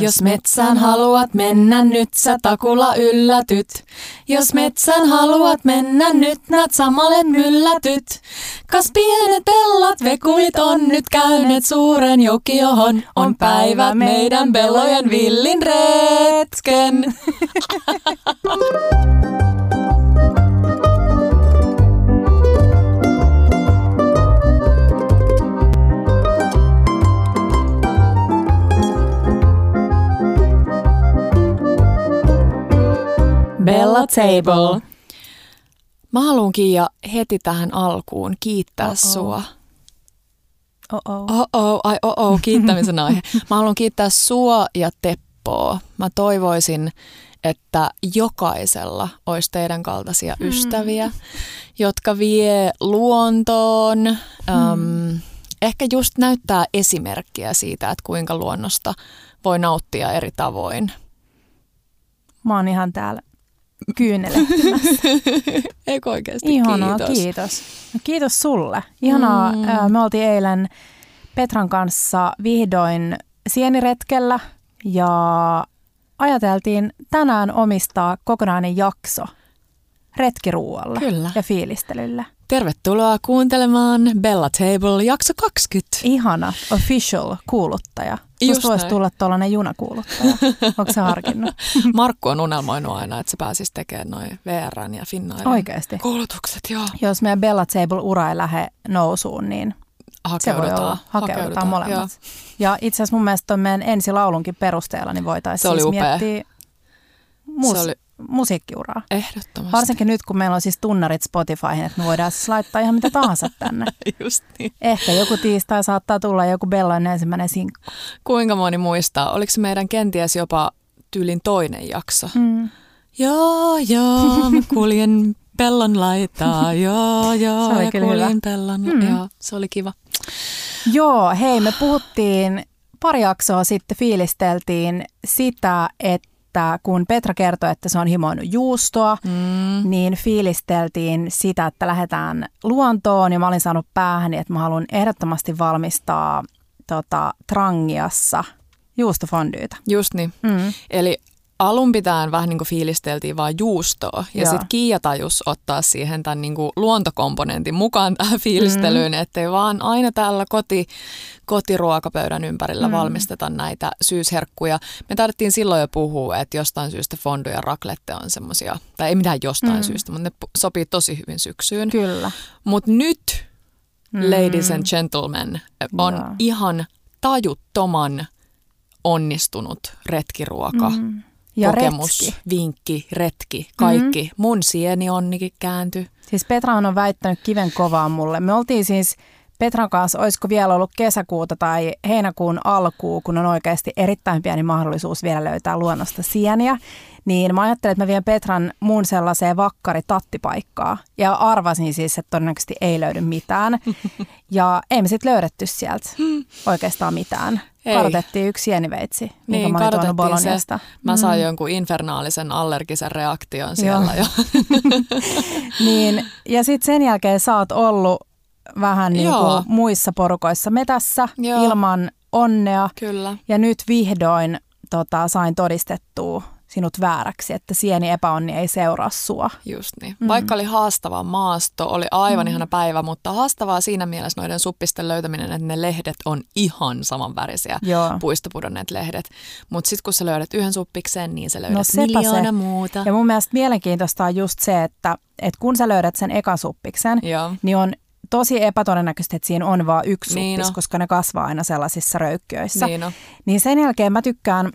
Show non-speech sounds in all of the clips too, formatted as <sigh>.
Jos metsään haluat mennä nyt, sä takulla yllätyt. Jos metsään haluat mennä nyt, näet samalle myllätyt. Kas pienet pellat vekulit on nyt käyneet suuren jokiohon. On päivä meidän bellojen villin retken. <laughs> Bella Table. Mä haluan Kiia heti tähän alkuun kiittää Oh-oh. sua. Oh-oh. Oh-oh, ai oh-oh, kiittämisen aihe. <laughs> Mä haluan kiittää sua ja Teppoa. Mä toivoisin, että jokaisella olisi teidän kaltaisia Hmm. ystäviä, jotka vie luontoon, äm, ehkä just näyttää esimerkkiä siitä, että kuinka luonnosta voi nauttia eri tavoin. Mä oon ihan täällä kyynelehtimässä. <laughs> Eikö oikeasti Ihanaa, kiitos. kiitos. No, kiitos sulle. Ihanaa. Mm. Mm. Me oltiin eilen Petran kanssa vihdoin sieniretkellä ja ajateltiin tänään omistaa kokonainen jakso retkiruualle Kyllä. ja fiilistelylle. Tervetuloa kuuntelemaan Bella Table jakso 20. Ihana official kuuluttaja. Just voisi tulla tuollainen junakuuluttaja. Onko se harkinnut? <laughs> Markku on unelmoinut aina, että se pääsisi tekemään noin VRn ja Finnairin Oikeasti. kuulutukset. Joo. Jos meidän Bella Table-ura ei lähde nousuun, niin se voi olla. Hakeudutaan molemmat. Ja itse asiassa mun mielestä meidän ensilaulunkin perusteella niin voitaisiin siis upea. miettiä mus- Se oli musiikkiuraa. ehdottomasti. Varsinkin nyt, kun meillä on siis tunnarit Spotifyhin, että me voidaan siis laittaa ihan mitä tahansa tänne. <laughs> Just niin. Ehkä joku tiistai saattaa tulla joku Bellan ensimmäinen sinkku. Kuinka moni muistaa? Oliko se meidän kenties jopa tyylin toinen jakso? Mm. Joo, joo, mä <laughs> kuljen pellon laitaa. Joo, joo, Se oli ja kuljen hyvä. pellon. Mm. Joo, se oli kiva. Joo, hei, me puhuttiin pari jaksoa sitten, fiilisteltiin sitä, että kun Petra kertoi, että se on himoinut juustoa, Mm. niin fiilisteltiin sitä, että lähdetään luontoon ja mä olin saanut päähän, että mä haluan ehdottomasti valmistaa tota, Trangiassa juustofondyytä. Just niin. Mm. Eli alun pitäen vähän niin kuin fiilisteltiin vaan juustoa ja sitten Kiia tajus ottaa siihen tämän niin kuin luontokomponentin mukaan tähän fiilistelyyn, mm. ettei vaan aina täällä koti, kotiruokapöydän ympärillä mm. valmisteta näitä syysherkkuja. Me tarvittiin silloin jo puhua, että jostain syystä fondu ja raklette on semmoisia, tai ei mitään jostain Mm. syystä, mutta ne sopii tosi hyvin syksyyn. Kyllä. Mutta nyt, Mm. ladies and gentlemen, on Joo. ihan tajuttoman onnistunut retkiruoka Mm. Ja kokemus, retki. vinkki, retki, kaikki. Mm-hmm. Mun sieni onnikin kääntyi. Siis Petra on väittänyt kiven kovaa mulle. Me oltiin siis Petran kanssa, olisiko vielä ollut kesäkuuta tai heinäkuun alkuun, kun on oikeasti erittäin pieni mahdollisuus vielä löytää luonnosta sieniä. Niin mä ajattelin, että mä vien Petran mun sellaiseen vakkari-tattipaikkaa. Ja arvasin siis, että todennäköisesti ei löydy mitään. <laughs> Ja ei me sitten löydetty sieltä oikeastaan mitään. Ei. Kadotettiin yksi sieniveitsi, minkä Niin, mä olin tuonut Boloniasta. Mä sain jonkun infernaalisen allergisen reaktion siellä jo. <laughs> Niin, ja sitten sen jälkeen sä oot ollut vähän niin Joo. kuin muissa porukoissa metässä Joo. ilman onnea. Kyllä. Ja nyt vihdoin tota, sain todistettua sinut vääräksi, että sieni epäonni ei seuraa sua. Just niin. Mm. Vaikka oli haastava maasto, oli aivan mm. ihana päivä, mutta haastavaa siinä mielessä noiden suppisten löytäminen, että ne lehdet on ihan samanvärisiä. Joo. puistopudonneet lehdet. Mutta sitten kun sä löydät yhden suppiksen, niin sä löydät No miljoona se. muuta. Ja mun mielestä mielenkiintoista on just se, että, että kun sä löydät sen ekan suppiksen, Joo. niin on tosi epätodennäköistä, että siinä on vain yksi suppis, Niin on. koska ne kasvaa aina sellaisissa röykkiöissä. Niin. Niin sen jälkeen mä tykkään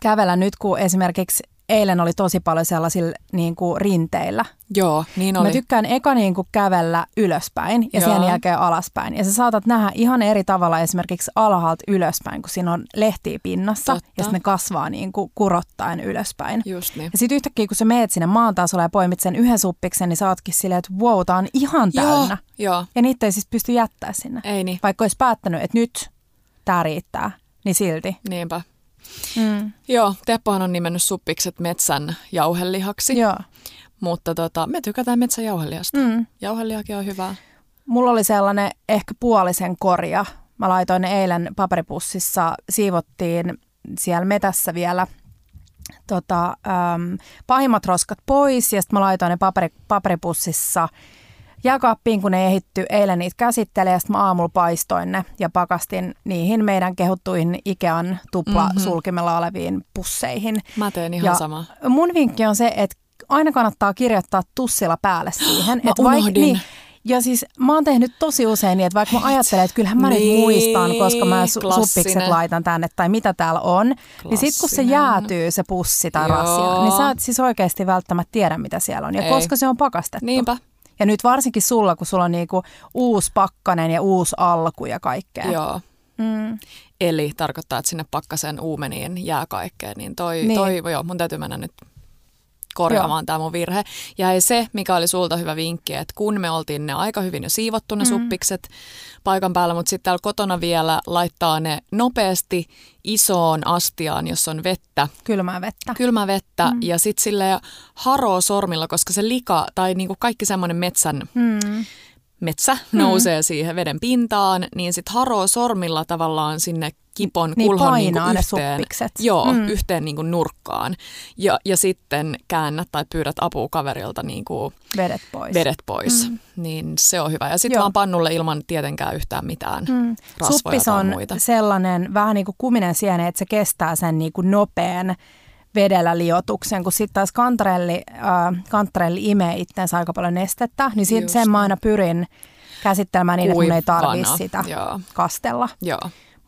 kävellä nyt, kun esimerkiksi eilen oli tosi paljon sellaisilla niin kuin rinteillä. Joo, niin Mä oli. tykkään eka niin kuin kävellä ylöspäin ja Joo. sen jälkeen alaspäin. Ja sä saatat nähdä ihan eri tavalla esimerkiksi alhaalta ylöspäin, kun siinä on lehtiä pinnassa Totta. ja sitten ne kasvaa niin kuin kurottaen ylöspäin. Just niin. Ja sitten yhtäkkiä, kun sä meet sinne maan tasolle ja poimit sen yhden suppiksen, niin sä ootkin silleen, että wow, tää on ihan täynnä. Joo, joo. Ja niitä ei siis pysty jättää sinne. Ei niin. Vaikka olisi päättänyt, että nyt tää riittää, niin silti. Niinpä. Mm. Joo, Teppohan on nimennyt suppikset metsän jauhelihaksi, Joo. mutta tota, me tykätään metsän jauheliasta. Mm. Jauhelihakin on hyvää. Mulla oli sellainen ehkä puolisen korja. Mä laitoin ne eilen paperipussissa, siivottiin siellä metässä vielä tota, äm, pahimmat roskat pois ja sitten mä laitoin ne paperi, paperipussissa jääkaappiin, kun ne ehitty eilen niitä käsittelee ja sitten mä aamulla paistoin ne ja pakastin niihin meidän kehuttuihin Ikean tupla mm-hmm. sulkimella oleviin pusseihin. Mä teen ihan ja sama. Mun vinkki on se, että aina kannattaa kirjoittaa tussilla päälle siihen. Mä että vaik- niin, ja siis mä oon tehnyt tosi usein niin, että vaikka mä ajattelen, että kyllähän mä nyt Niin, muistan, koska mä su- klassinen. suppikset laitan tänne tai mitä täällä on, niin sit kun se Klassinen. jäätyy se pussi tai Joo. rasia, niin sä et siis oikeasti välttämättä tiedä mitä siellä on ja Ei. koska se on pakastettu. Niinpä. Ja nyt varsinkin sulla, kun sulla on niinku uusi pakkanen ja uusi alku ja kaikkea. Joo. Mm. Eli tarkoittaa, että sinne pakkaseen uumeniin jää kaikkea, niin toi, Niin. toi joo, mun täytyy mennä nyt korjaamaan tämä mun virhe. Ja ei se, mikä oli sulta hyvä vinkki, että kun me oltiin ne aika hyvin jo siivottu ne mm. suppikset paikan päällä, mutta sitten täällä kotona vielä laittaa ne nopeasti isoon astiaan, jossa on vettä, Kylmää vettä. kylmää vettä mm. ja sitten sille haroo sormilla, koska se lika tai niinku kaikki semmoinen metsän Mm. metsä nousee siihen veden pintaan, niin sitten haroo sormilla tavallaan sinne kipon Niin kulhon niinku ne yhteen, suppikset. Joo, Mm. yhteen niinku nurkkaan. Ja, ja sitten käännät tai pyydät apua kaverilta niinku Vedet pois. vedet pois. Mm. Niin se on hyvä. Ja sitten vaan pannulle ilman tietenkään yhtään mitään Mm. rasvoja Suppis on muita. sellainen vähän niin kuin kuminen siene, että se kestää sen niin kuin nopean vedellä liotuksen, kun sitten taas kantarelli, äh, kantarelli imee itsensä aika paljon nestettä, niin sit, Just sen mä aina pyrin käsittelemään niin, että mun ei tarvitse sitä Joo, kastella. joo.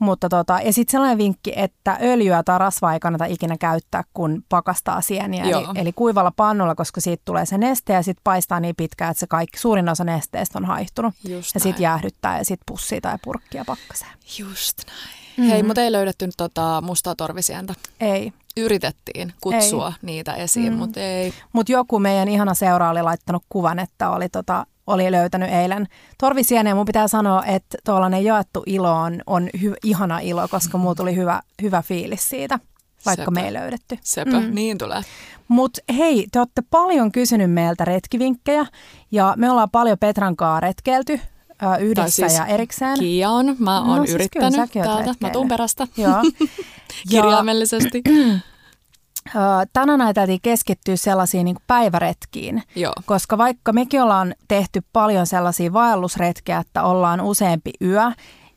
Mutta tota, ja sitten sellainen vinkki, että öljyä tai rasvaa ei kannata ikinä käyttää, kun pakastaa sieniä. Eli, Joo. eli kuivalla pannulla, koska siitä tulee se neste ja sitten paistaa niin pitkään, että se kaikki, suurin osa nesteestä on haihtunut. Just ja sitten jäähdyttää ja sitten pussia tai purkkia pakkaseen. Just näin. Mm. Hei, mutta ei löydetty nyt tota mustaa torvisientä. Ei. Yritettiin kutsua ei. niitä esiin, mm. mutta ei. Mutta joku meidän ihana seura oli laittanut kuvan, että oli, tota, oli löytänyt eilen torvisieniä. Ja mun pitää sanoa, että tuollainen jaettu ilo on, on hy, ihana ilo, koska mulla tuli hyvä, hyvä fiilis siitä, vaikka Sepä. me ei löydetty. Sepä, mm. niin tulee. Mutta hei, te olette paljon kysynyt meiltä retkivinkkejä ja me ollaan paljon Petran kanssa retkeilty ö, yhdessä siis ja erikseen. Kia on. Mä oon No no, siis yrittänyt oot täältä. Mä tuun perästä Joo. <laughs> kirjaimellisesti. <clears throat> Tänään ajateltiin keskittyä sellaisiin niin päiväretkiin, Joo. koska vaikka mekin ollaan tehty paljon sellaisia vaellusretkiä, että ollaan useampi yö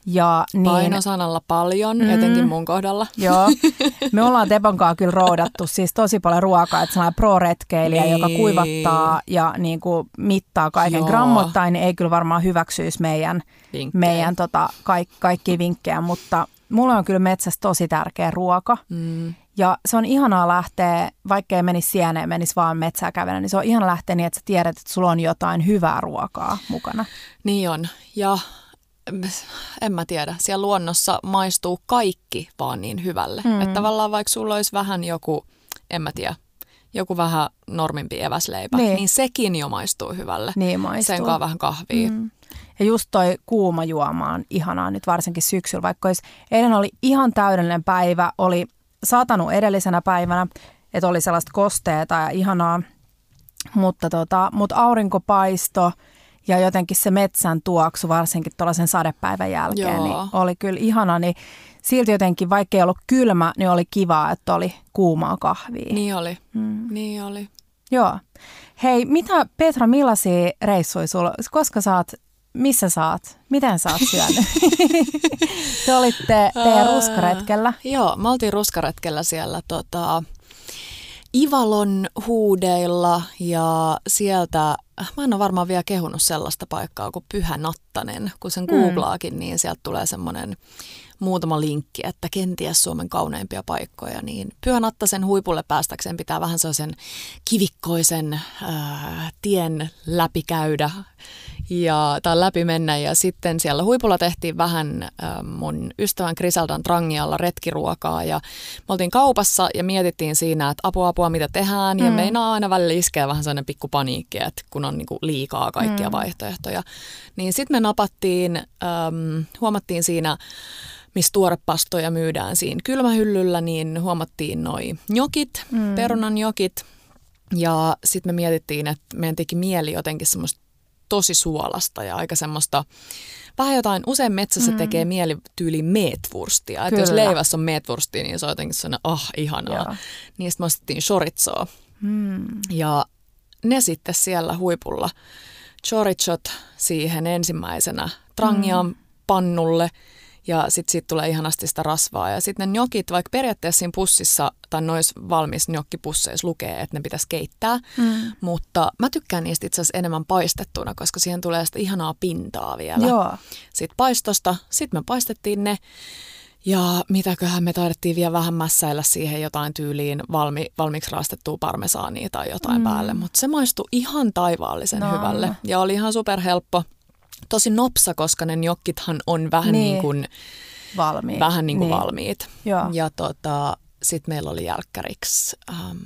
ja niin, Painosanalla paljon, Mm. mm. etenkin mun kohdalla. Joo, <laughs> me ollaan Tepon kanssa kyllä roudattu siis tosi paljon ruokaa, että sellainen pro-retkeilijä, Niin. joka kuivattaa ja niin kuin mittaa kaiken Joo. grammoittain, niin ei kyllä varmaan hyväksyisi meidän, Vinkkejä. meidän tota, kaik, kaikki vinkkejä, mutta mulle on kyllä metsässä tosi tärkeä ruoka. Mm. Ja se on ihanaa lähteä, vaikka ei menisi sieneen, menisi vaan metsää kävellä, niin se on ihana lähteä niin, että sä tiedät, että sulla on jotain hyvää ruokaa mukana. Niin on. Ja mm, en mä tiedä, siellä luonnossa maistuu kaikki vaan niin hyvälle. Mm. Että tavallaan vaikka sulla olisi vähän joku, en mä tiedä, joku vähän normimpi eväsleipä, Niin. niin, sekin jo maistuu hyvälle. Niin maistuu. Sen kanssa vähän kahvia. Mm. Ja just toi kuuma juoma on ihanaa nyt varsinkin syksyllä, vaikka olisi, eilen oli ihan täydellinen päivä, oli satanut edellisenä päivänä, että oli sellaista kosteeta ja ihanaa, mutta, tota, mutta aurinkopaisto ja jotenkin se metsän tuoksu varsinkin tuollaisen sadepäivän jälkeen, Joo. niin oli kyllä ihana, niin silti jotenkin, vaikka ei ollut kylmä, niin oli kiva, että oli kuumaa kahvia. Niin oli, Mm. niin oli. Joo. Hei, mitä Petra, millaisia reissuja sulla, koska saat, missä saat, miten sä oot syönyt? <laughs> Te olitte teidän ruskaretkellä. Joo, me oltiin ruskaretkellä siellä tota, Ivalon huudeilla ja sieltä, mä en ole varmaan vielä kehunut sellaista paikkaa kuin Pyhä Nattanen. Kun sen googlaakin, niin sieltä tulee semmoinen muutama linkki, että kenties Suomen kauneimpia paikkoja, niin Pyhä Nattasen huipulle päästäkseen pitää vähän sellaisen kivikkoisen äh, tien läpi käydä ja, tai läpi mennä. Ja sitten siellä huipulla tehtiin vähän äh, mun ystävän Griseldan Trangialla retkiruokaa ja me oltiin kaupassa ja mietittiin siinä, että apua apua mitä tehdään. Ja Mm. meinaa aina välillä iskeä vähän sellainen pikku paniikki, että kun on niinku liikaa kaikkia Mm. vaihtoehtoja. Niin sitten me napattiin, ähm, huomattiin siinä missä tuorepastoja myydään siinä kylmähyllyllä, niin huomattiin noi jokit, mm. perunan jokit. Ja sitten me mietittiin, että meidän teki mieli jotenkin semmoista tosi suolasta ja aika semmoista, vähän jotain, usein metsässä mm. tekee mieli tyyli meetwurstia. Että jos leivässä on meetwurstia, niin se on jotenkin sellainen, ah, oh, ihanaa. Joo. Niistä me ostettiin shoritsoa. Mm. Ja ne sitten siellä huipulla. Chorichot siihen ensimmäisenä trangian mm. pannulle – ja sitten siitä tulee ihanasti sitä rasvaa. Ja sitten ne njokit, vaikka periaatteessa siinä pussissa tai noissa valmis njokkipusseissa lukee, että ne pitäisi keittää, mm. mutta mä tykkään niistä itse asiassa enemmän paistettuna, koska siihen tulee sitä ihanaa pintaa vielä. Joo. Sitten paistosta, sitten me paistettiin ne ja mitäköhän me taidettiin vielä vähän mässäillä siihen jotain tyyliin valmi, valmiiksi raastettua parmesaania tai jotain mm. päälle, mutta se maistui ihan taivaallisen no. hyvälle ja oli ihan superhelppo tosi nopsa, koska ne njokkithan on vähän niin, niin kuin, valmiit. Vähän niin kuin niin. valmiit. Joo. Ja tota, sitten meillä oli jälkkäriksi, ähm,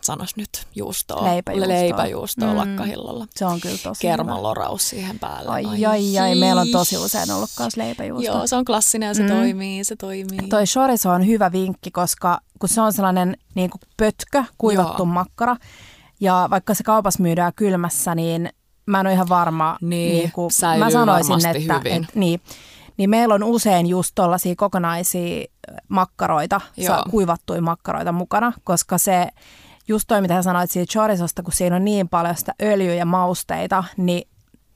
sanos nyt, juustoa. Leipäjuustoa. Leipäjuustoa mm. lakkahillolla. Se on kyllä tosi Kermaloraus siihen päälle. Ai, ai, ai, ai, meillä on tosi usein ollut myös leipäjuusto. Joo, se on klassinen ja se mm. toimii, se toimii. Toi chorizo on hyvä vinkki, koska kun se on sellainen niin kuin pötkö, kuivattu Joo. makkara, ja vaikka se kaupassa myydään kylmässä, niin mä en ole ihan varma. Niin, niin kuin, mä sanoisin, että, hyvin. että niin, niin meillä on usein just tuollaisia kokonaisia makkaroita, kuivattuja makkaroita mukana, koska se just toi, mitä sä sanoit siitä chorizosta, kun siinä on niin paljon sitä öljyä ja mausteita, niin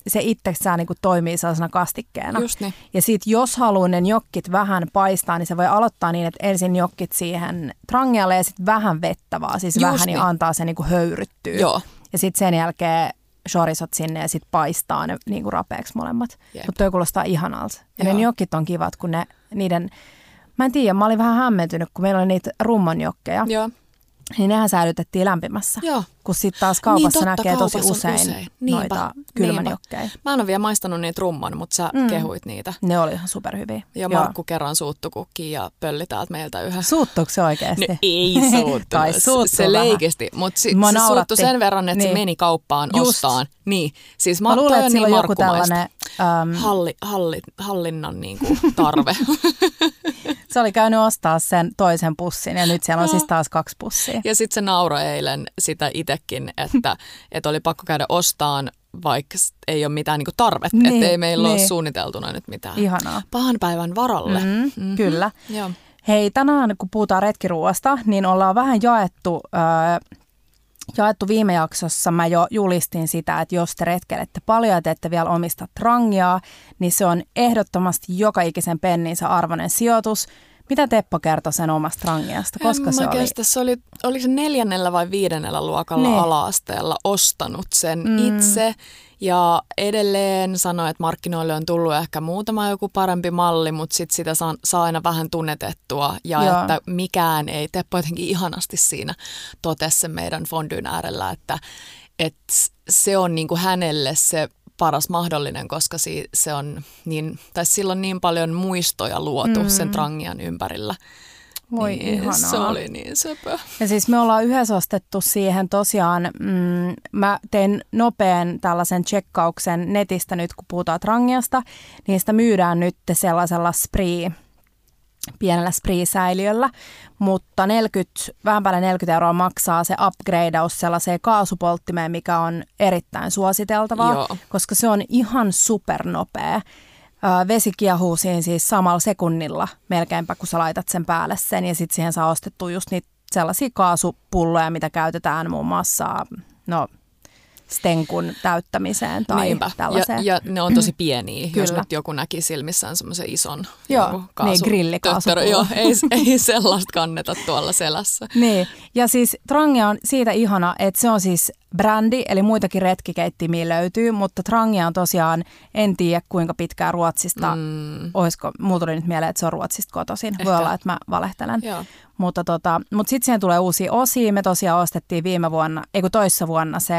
se itsessään niin toimii sellaisena kastikkeena. Just niin. Ja sitten jos haluaa ne jokkit vähän paistaa, niin se voi aloittaa niin, että ensin jokkit siihen trangialle ja sitten vähän vettä vaan, siis Just vähän niin. niin antaa se niin höyryttyä. Joo. Ja sitten sen jälkeen shorisot sinne ja sitten paistaa ne niin kuin rapeeksi molemmat. Mutta toi kuulostaa ihanalta. Ja Joo. ne jokit on kivat, kun ne, niiden, mä en tiedä, mä olin vähän hämmentynyt, kun meillä oli niitä rummonjokkeja. Joo. Niin nehän säilytettiin lämpimässä. Joo. Kun sitten taas kaupassa niin, näkee tosi usein, usein. noita kylmänjokkeja. Mä en ole vielä maistanut niitä rumman, mutta sä mm. kehuit niitä. Ne oli ihan superhyviä. Ja Markku Joo. kerran suuttu kukkiin ja pölli täältä meiltä yhä. Suuttuuko se oikeasti? No, ei <laughs> suuttu. tai suuttu Se leikesti, mutta si- se suuttu sen verran, että niin. se meni kauppaan Just. ostaan. Niin, siis mä, mä luulen, että niin on joku tällainen... Um... Halli, halli, hallinnan niin kuin, tarve. <laughs> se oli käynyt ostaa sen toisen pussin ja nyt siellä on siis taas kaksi pussia. Ja sitten se nauroi eilen sitä itsekin, että, <laughs> että oli pakko käydä ostaan vaikka ei ole mitään niin tarvetta, niin, että ei meillä niin. ole suunniteltuna nyt mitään. Ihanaa. Pahan päivän varalle. Mm, mm-hmm. Kyllä. Joo. Hei, tänään kun puhutaan retkiruoasta, niin ollaan vähän jaettu, äh, jaettu viime jaksossa. Mä jo julistin sitä, että jos te retkelette paljon ja te ette vielä omista trangiaa, niin se on ehdottomasti joka ikisen penninsä arvoinen sijoitus – mitä Teppo kertoi sen omasta rangiasta? Koska en se oli? Kestä. Se oli, oli se neljännellä vai viidennellä luokalla niin. ala-asteella ostanut sen mm. itse. Ja edelleen sanoi, että markkinoille on tullut ehkä muutama joku parempi malli, mutta sitten sitä saa, saa aina vähän tunnetettua. Ja Joo. että mikään ei, Teppo jotenkin ihanasti siinä totesi sen meidän fondyn äärellä, että, että se on niin kuin hänelle se paras mahdollinen, koska si, se on niin, tai silloin niin paljon muistoja luotu mm. sen trangian ympärillä. Voi niin, ihanaa. Se oli niin söpö. Ja siis me ollaan yhdessä ostettu siihen tosiaan, mm, mä tein nopean tällaisen tsekkauksen netistä nyt, kun puhutaan trangiasta, niin sitä myydään nyt sellaisella spree pienellä spriisäiliöllä, mutta 40, vähän päälle 40 euroa maksaa se upgradeaus sellaiseen kaasupolttimeen, mikä on erittäin suositeltavaa, Joo. koska se on ihan supernopea. Vesi kiehuu siinä siis samalla sekunnilla melkeinpä, kun sä laitat sen päälle sen ja sitten siihen saa ostettua just niitä sellaisia kaasupulloja, mitä käytetään muun muassa, no stenkun täyttämiseen tai Niinpä. tällaiseen. Ja, ja ne on tosi pieniä, Kyllä. jos nyt joku näki silmissään semmoisen ison Joo, kaasu, niin grillikaasupullo. Joo, ei, <laughs> ei sellaista kanneta tuolla selässä. Niin, ja siis Trangia on siitä ihana, että se on siis brändi, eli muitakin retkikeittimiä löytyy, mutta Trangia on tosiaan, en tiedä kuinka pitkään Ruotsista, mm. olisiko, mulla tuli nyt mieleen, että se on Ruotsista kotoisin, Ehkä. voi olla, että mä valehtelen. Joo. Mutta, tota, mutta sitten siihen tulee uusia osia, me tosiaan ostettiin viime vuonna, ei kun toissa vuonna se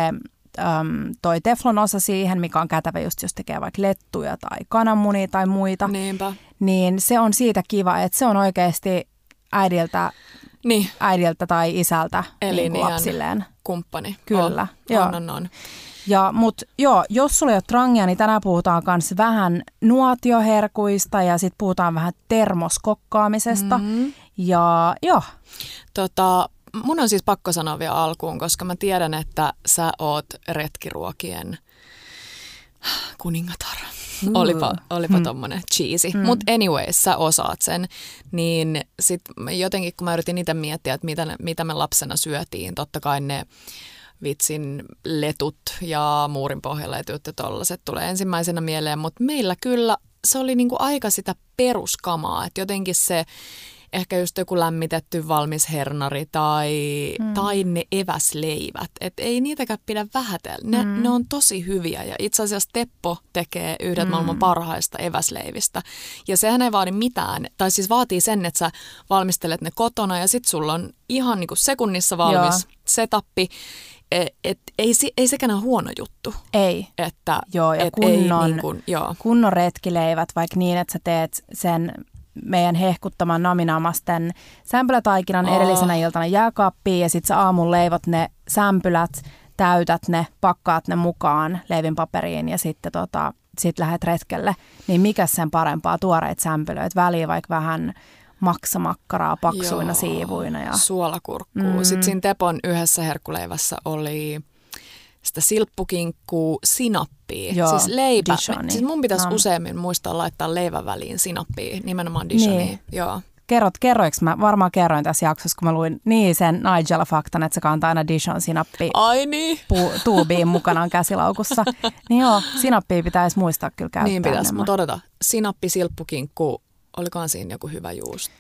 äm, toi teflon-osa siihen, mikä on kätevä just jos tekee vaikka lettuja tai kananmunia tai muita. Niinpä. Niin se on siitä kiva, että se on oikeasti äidiltä, niin. äidiltä tai isältä Eli niin lapsilleen. kumppani. Kyllä. On, joo. on, on, on. Ja, mut joo, jos sulla ei ole trangia, niin tänään puhutaan myös vähän nuotioherkuista ja sitten puhutaan vähän termoskokkaamisesta. Mm-hmm. Ja joo. Tota, mun on siis pakko sanoa vielä alkuun, koska mä tiedän, että sä oot retkiruokien kuningatar. Mm. Olipa, olipa mm. tommonen cheesy. Mm. Mutta anyways, sä osaat sen. Niin sit jotenkin kun mä yritin itse miettiä, että mitä, mitä me lapsena syötiin, totta kai ne vitsin letut ja muurin pohjaletut ja tollaset tulee ensimmäisenä mieleen, mutta meillä kyllä se oli niinku aika sitä peruskamaa, että jotenkin se ehkä just joku lämmitetty valmis hernari tai, mm. tai ne eväsleivät. Et ei niitäkään pidä vähätellä. Ne, mm. ne on tosi hyviä ja itse asiassa Teppo tekee yhdet mm. maailman parhaista eväsleivistä. Ja sehän ei vaadi mitään, tai siis vaatii sen, että sä valmistelet ne kotona ja sit sulla on ihan niinku sekunnissa valmis Joo. setappi. Et, et, ei, ei sekään ole huono juttu. Ei. Että, joo, ja et kunnon, ei, niin kuin, joo. kunnon retkileivät, vaikka niin, että sä teet sen meidän hehkuttaman naminamasten sämpylätaikinan oh. edellisenä iltana jääkaappiin ja sitten sä aamulla leivot ne sämpylät, täytät ne, pakkaat ne mukaan leivinpaperiin ja sitten tota, sit lähdet retkelle. Niin mikä sen parempaa tuoreita sämpylöitä, väliin vaikka vähän maksamakkaraa paksuina Joo, siivuina. Ja... Suolakurkkuu. Mm. Sitten siinä Tepon yhdessä herkkuleivässä oli sitä silppukinkkuu, sinappia. Joo, siis leipä. Dijoni. Siis mun pitäisi no. useammin muistaa laittaa leivän väliin sinappia, nimenomaan Dijonia. Niin. Joo. Kerrot, kerroinko mä, varmaan kerroin tässä jaksossa, kun mä luin niin sen Nigel-faktan, että se kantaa aina Dijon sinappi Ai niin. Pu, tuubiin mukanaan käsilaukussa. <laughs> niin joo, sinappia pitäisi muistaa kyllä käyttää Niin pitäisi, mutta odota. Sinappi, silppukinkku, olikohan siinä joku hyvä juusto?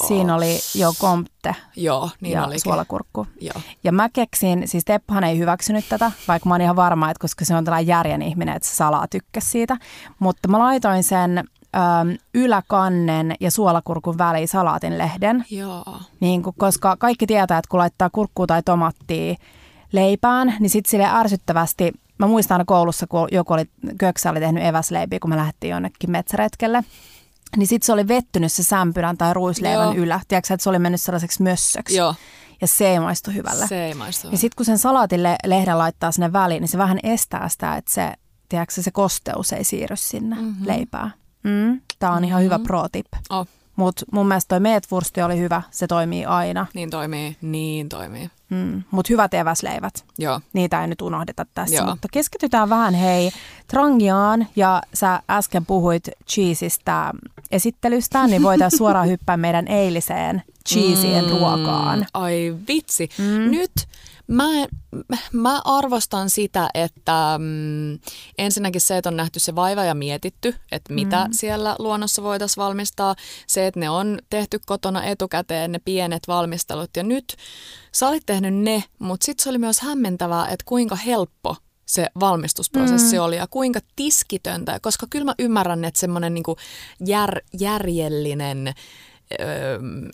Joo. Siinä oli jo kompte Joo, niin ja olikin. suolakurkku. Joo. Ja mä keksin, siis Teppohan ei hyväksynyt tätä, vaikka mä oon ihan varma, että koska se on tällainen järjen ihminen, että se salaa tykkäs siitä. Mutta mä laitoin sen ö, yläkannen ja suolakurkun väliin salaatin lehden. Joo. Niin kun, koska kaikki tietää, että kun laittaa kurkkua tai tomattia leipään, niin sitten sille ärsyttävästi, mä muistan aina koulussa, kun joku oli, köksä oli tehnyt eväsleipiä, kun me lähdettiin jonnekin metsäretkelle niin sitten se oli vettynyt se sämpylän tai ruisleivän Joo. ylä. Tiedätkö, että se oli mennyt sellaiseksi mössöksi. Joo. Ja se ei maistu hyvälle. Se ei maistu Ja sitten kun sen salaatille lehden laittaa sinne väliin, niin se vähän estää sitä, että se, tiedätkö, se kosteus ei siirry sinne mm-hmm. leipään. Mm. Tämä on mm-hmm. ihan hyvä pro tip. Oh. Mutta mun mielestä toi meetwursti oli hyvä, se toimii aina. Niin toimii, niin toimii. Mm. Mutta hyvät eväsleivät, Joo. niitä ei nyt unohdeta tässä. Joo. Mutta keskitytään vähän hei Trangiaan ja sä äsken puhuit cheesistä esittelystä, niin voitaisiin <laughs> suoraan hyppää meidän eiliseen cheesien mm. ruokaan. Ai vitsi. Mm. Nyt Mä, mä arvostan sitä, että mm, ensinnäkin se, että on nähty se vaiva ja mietitty, että mitä mm. siellä luonnossa voitaisiin valmistaa. Se, että ne on tehty kotona etukäteen, ne pienet valmistelut. Ja nyt sä olit tehnyt ne, mutta sitten se oli myös hämmentävää, että kuinka helppo se valmistusprosessi mm. oli ja kuinka tiskitöntä, koska kyllä mä ymmärrän, että semmoinen niin jär, järjellinen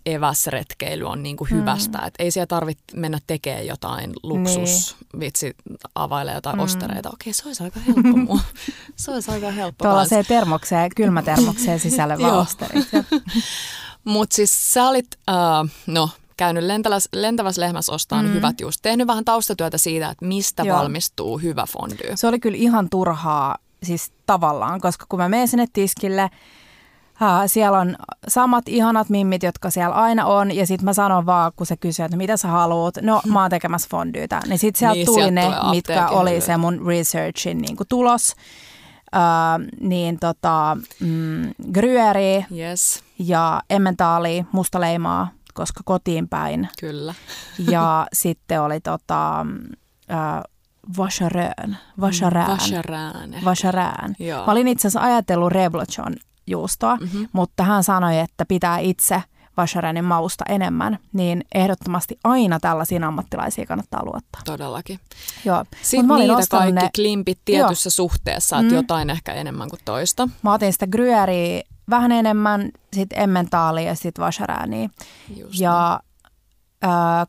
eväsretkeily on niin kuin hyvästä. Mm. Et ei siellä tarvitse mennä tekemään jotain luksus, niin. vitsi, availee jotain mm. ostereita. Okei, se olisi aika helppo mua. <laughs> se olisi aika helppo. Tuollaiseen termokseen, kylmätermokseen sisälle <laughs> vaan osterit. <laughs> Mutta siis sä olit, uh, no käynyt lentävässä, lentävässä lehmässä ostaa mm. hyvät just. Tehnyt vähän taustatyötä siitä, että mistä Joo. valmistuu hyvä fondue. Se oli kyllä ihan turhaa siis tavallaan, koska kun mä menen sinne tiskille, Siellä on samat ihanat mimmit, jotka siellä aina on, ja sitten mä sanon vaan, kun se kysyy, että mitä sä haluat, no mä oon tekemässä fondyytä. Niin sitten sieltä niin, tuli sieltä ne, mitkä oli se mun researchin niin kuin tulos. Uh, niin tota, mm, Gryeri yes. ja Emmentaali, mustaleimaa, koska kotiin päin. Kyllä. ja <laughs> sitten oli tota, uh, Vacherön. Vacherään. Vacherään. Vacherään. Mä olin itse asiassa ajatellut Revolution juustoa, mm-hmm. mutta hän sanoi, että pitää itse Vacherenin mausta enemmän, niin ehdottomasti aina tällaisiin ammattilaisiin kannattaa luottaa. Todellakin. Joo. Sitten niitä kaikki ne... klimpit tietyssä Joo. suhteessa, että mm. jotain ehkä enemmän kuin toista. Mä otin sitä gryeria vähän enemmän, sitten emmentaalia ja sitten vacherääniä. Ja niin.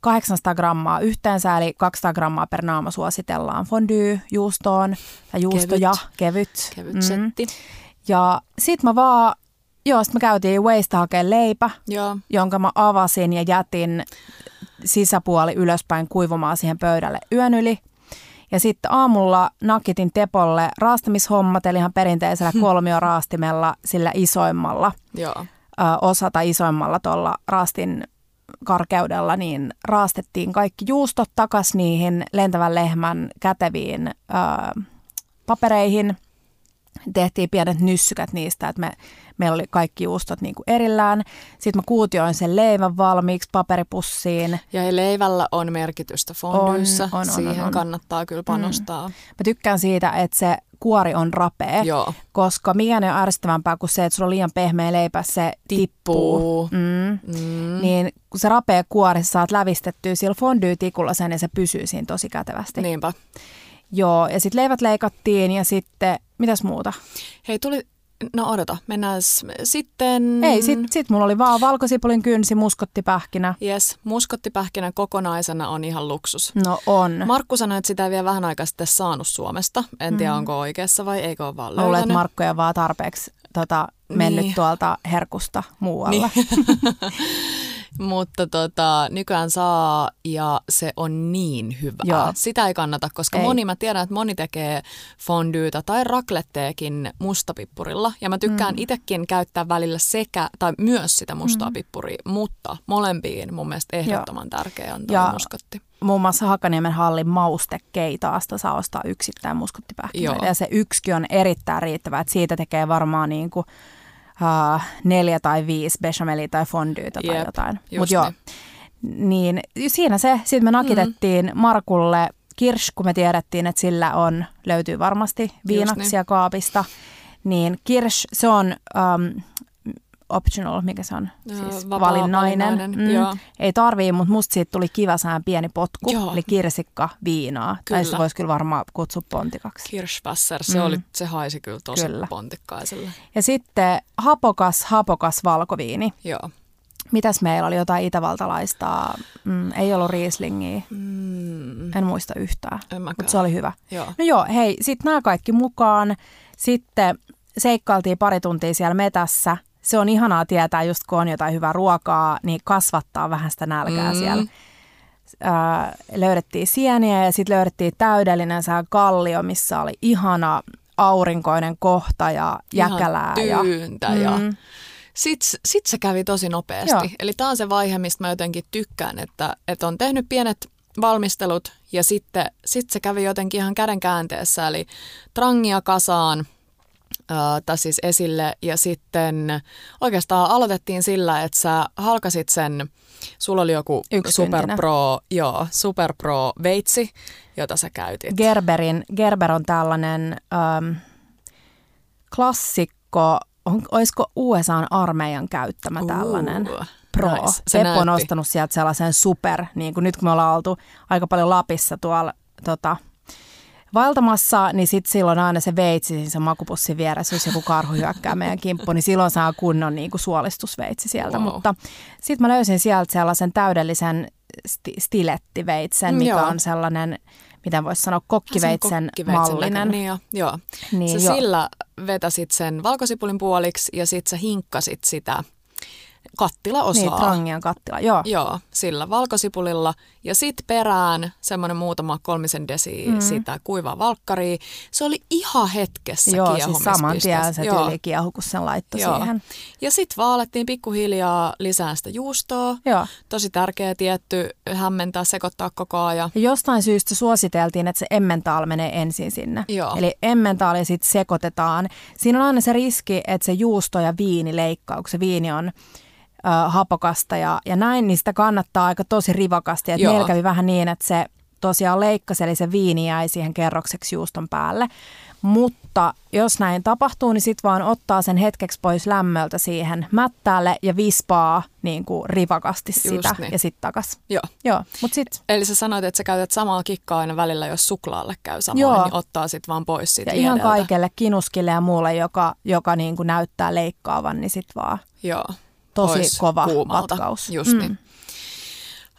800 grammaa yhteensä, eli 200 grammaa per naama suositellaan fondue juustoon, tai juustoja, kevyt. Kevyt, kevyt mm. setti. Ja sit mä vaan, joo, sit mä käytiin Waste hakemaan leipä, joo. jonka mä avasin ja jätin sisäpuoli ylöspäin kuivumaan siihen pöydälle yön yli. Ja sitten aamulla nakitin Tepolle raastamishommat, eli ihan perinteisellä <laughs> kolmioraastimella, sillä isoimmalla Joo. Ö, osata isoimmalla tuolla raastin karkeudella, niin raastettiin kaikki juustot takas niihin lentävän lehmän käteviin ö, papereihin – tehtiin pienet nyssykät niistä, että me, meillä oli kaikki juustot niin kuin erillään. Sitten mä kuutioin sen leivän valmiiksi paperipussiin. Ja ei leivällä on merkitystä fondyyssä. On, on, on, Siihen on. kannattaa kyllä panostaa. Mm. Mä tykkään siitä, että se kuori on rapea, Joo. koska mikään ei ole ärsyttävämpää kuin se, että sulla on liian pehmeä leipä, se tippuu. Tippuu. Mm. Mm. Niin kun se rapea kuori, sä saat lävistettyä sillä fondytikulla sen ja se pysyy siinä tosi kätevästi. Niinpä. Joo, ja sitten leivät leikattiin ja sitten, mitäs muuta? Hei, tuli... No odota, mennään sitten... Ei, sit, sit mulla oli vaan valkosipulin kynsi, muskottipähkinä. Yes, muskottipähkinä kokonaisena on ihan luksus. No on. Markku sanoi, että sitä ei vielä vähän aikaa sitten saanut Suomesta. En tiedä, onko oikeassa vai eikö ole vaan luulen, että löytänyt. Markku ei ole vaan tarpeeksi tota, mennyt Niin. tuolta herkusta muualle. Niin. <laughs> Mutta tota, nykyään saa ja se on niin hyvää. Joo. Sitä ei kannata, koska Ei. moni, mä tiedän, että moni tekee fondyytä tai rakletteekin mustapippurilla. Ja mä tykkään mm. itekin käyttää välillä sekä, tai myös sitä mustaa mm. pippuria, mutta molempiin mun mielestä ehdottoman tärkeä on tuo muskatti. Muun muassa Hakaniemen hallin maustekeitaasta saa ostaa yksittäin muskottipähkinöitä. Joo. Ja se yksikin on erittäin riittävä, että siitä tekee varmaan niin kuin, uh, neljä tai viisi bechamelia tai fondyytä tai Jep, jotain. just Mut joo, niin siinä se. Sitten me nakitettiin mm. Markulle kirsch, kun me tiedettiin, että sillä on, löytyy varmasti viinaksia niin. kaapista. Niin kirsch, se on um, optional, mikä se on? Siis vapaa valinnainen. valinnainen, joo. Ei tarvii, mutta musta siitä tuli kivasään pieni potku, Joo. eli kirsikka viinaa. Kyllä. Tai sitä voisi kyllä varmaan kutsua pontikaksi. Kirschwasser, se, Mm. oli, se haisi kyllä tosi Kyllä. pontikkaiselle. Ja sitten hapokas, hapokas valkoviini. Joo. Mitäs meillä oli? Jotain itävaltalaista, mm, ei ollut Rieslingiä, Mm, en muista yhtään, mutta se oli hyvä. Joo. No joo, hei, sitten nämä kaikki mukaan. Sitten seikkailtiin pari tuntia siellä metässä. Se on ihanaa tietää, just kun on jotain hyvää ruokaa, niin kasvattaa vähän sitä nälkää Mm. siellä. Öö, löydettiin sieniä ja sitten löydettiin täydellinen sää kallio, missä oli ihana aurinkoinen kohta ja jäkälää. Ihan ja, tyyntä ja Mm. Sitten sit se kävi tosi nopeasti. Joo. Eli tämä on se vaihe, mistä mä jotenkin tykkään, että, että on tehnyt pienet valmistelut ja sitten sit se kävi jotenkin ihan käden käänteessä. Eli trangia kasaan, tai siis esille ja sitten oikeastaan aloitettiin sillä, että sä halkasit sen, sulla oli joku. Super Pro, joo, Super Pro veitsi, jota sä käytit. Gerberin, Gerber on tällainen ähm, klassikko, on, olisiko USAn armeijan käyttämä tällainen? Uh, Pro. nice. Se on ostanut sieltä sellaisen super, niin kuin nyt kun me ollaan oltu aika paljon Lapissa tuolla tota, vaeltamassa, niin sitten silloin aina se veitsi siinä se makupussin vieressä, jos joku karhu hyökkää meidän kimppuun, niin silloin saa kunnon niin kuin suolistusveitsi sieltä. Wow. Mutta sitten mä löysin sieltä sellaisen täydellisen sti- stilettiveitsen, mikä joo. on sellainen, miten voisi sanoa, kokkiveitsen, kokkiveitsen mallinen. Niin jo, joo. Niin, sä joo. sillä vetäsit sen valkosipulin puoliksi ja sit sä hinkkasit sitä kattilaosaa. Niin, trangian kattila, joo. Joo, sillä valkosipulilla. Ja sit perään semmoinen muutama kolmisen desi mm. sitä kuivaa valkkaria. Se oli ihan hetkessä Joo, siis saman tien se tyyli kiehu, kun sen laittoi Joo. siihen. Ja sitten vaan alettiin pikkuhiljaa lisää sitä juustoa. Joo. Tosi tärkeä tietty hämmentää, sekoittaa koko ajan. Ja jostain syystä suositeltiin, että se emmentaal menee ensin sinne. Joo. Eli emmentaali sitten sekoitetaan. Siinä on aina se riski, että se juusto ja viini leikkaa, kun se viini on ö, hapokasta ja, ja näin, niin sitä kannattaa aika tosi rivakasti. Et meillä kävi vähän niin, että se tosiaan leikkasi, eli se viini jäi siihen kerrokseksi juuston päälle. Mutta jos näin tapahtuu, niin sitten vaan ottaa sen hetkeksi pois lämmöltä siihen mättäälle ja vispaa niin kuin rivakasti sitä niin. ja sitten takas. Joo. Joo, mutta sitten Eli sä sanoit, että sä käytät samaa kikkaa aina välillä, jos suklaalle käy samoin, Joo. niin ottaa sit vaan pois siitä Ja ihan kaikelle kinuskille ja muulle, joka, joka niin kuin näyttää leikkaavan, niin sit vaan Joo. Tosi Pois kova kuumalta. vatkaus. Just mm. niin.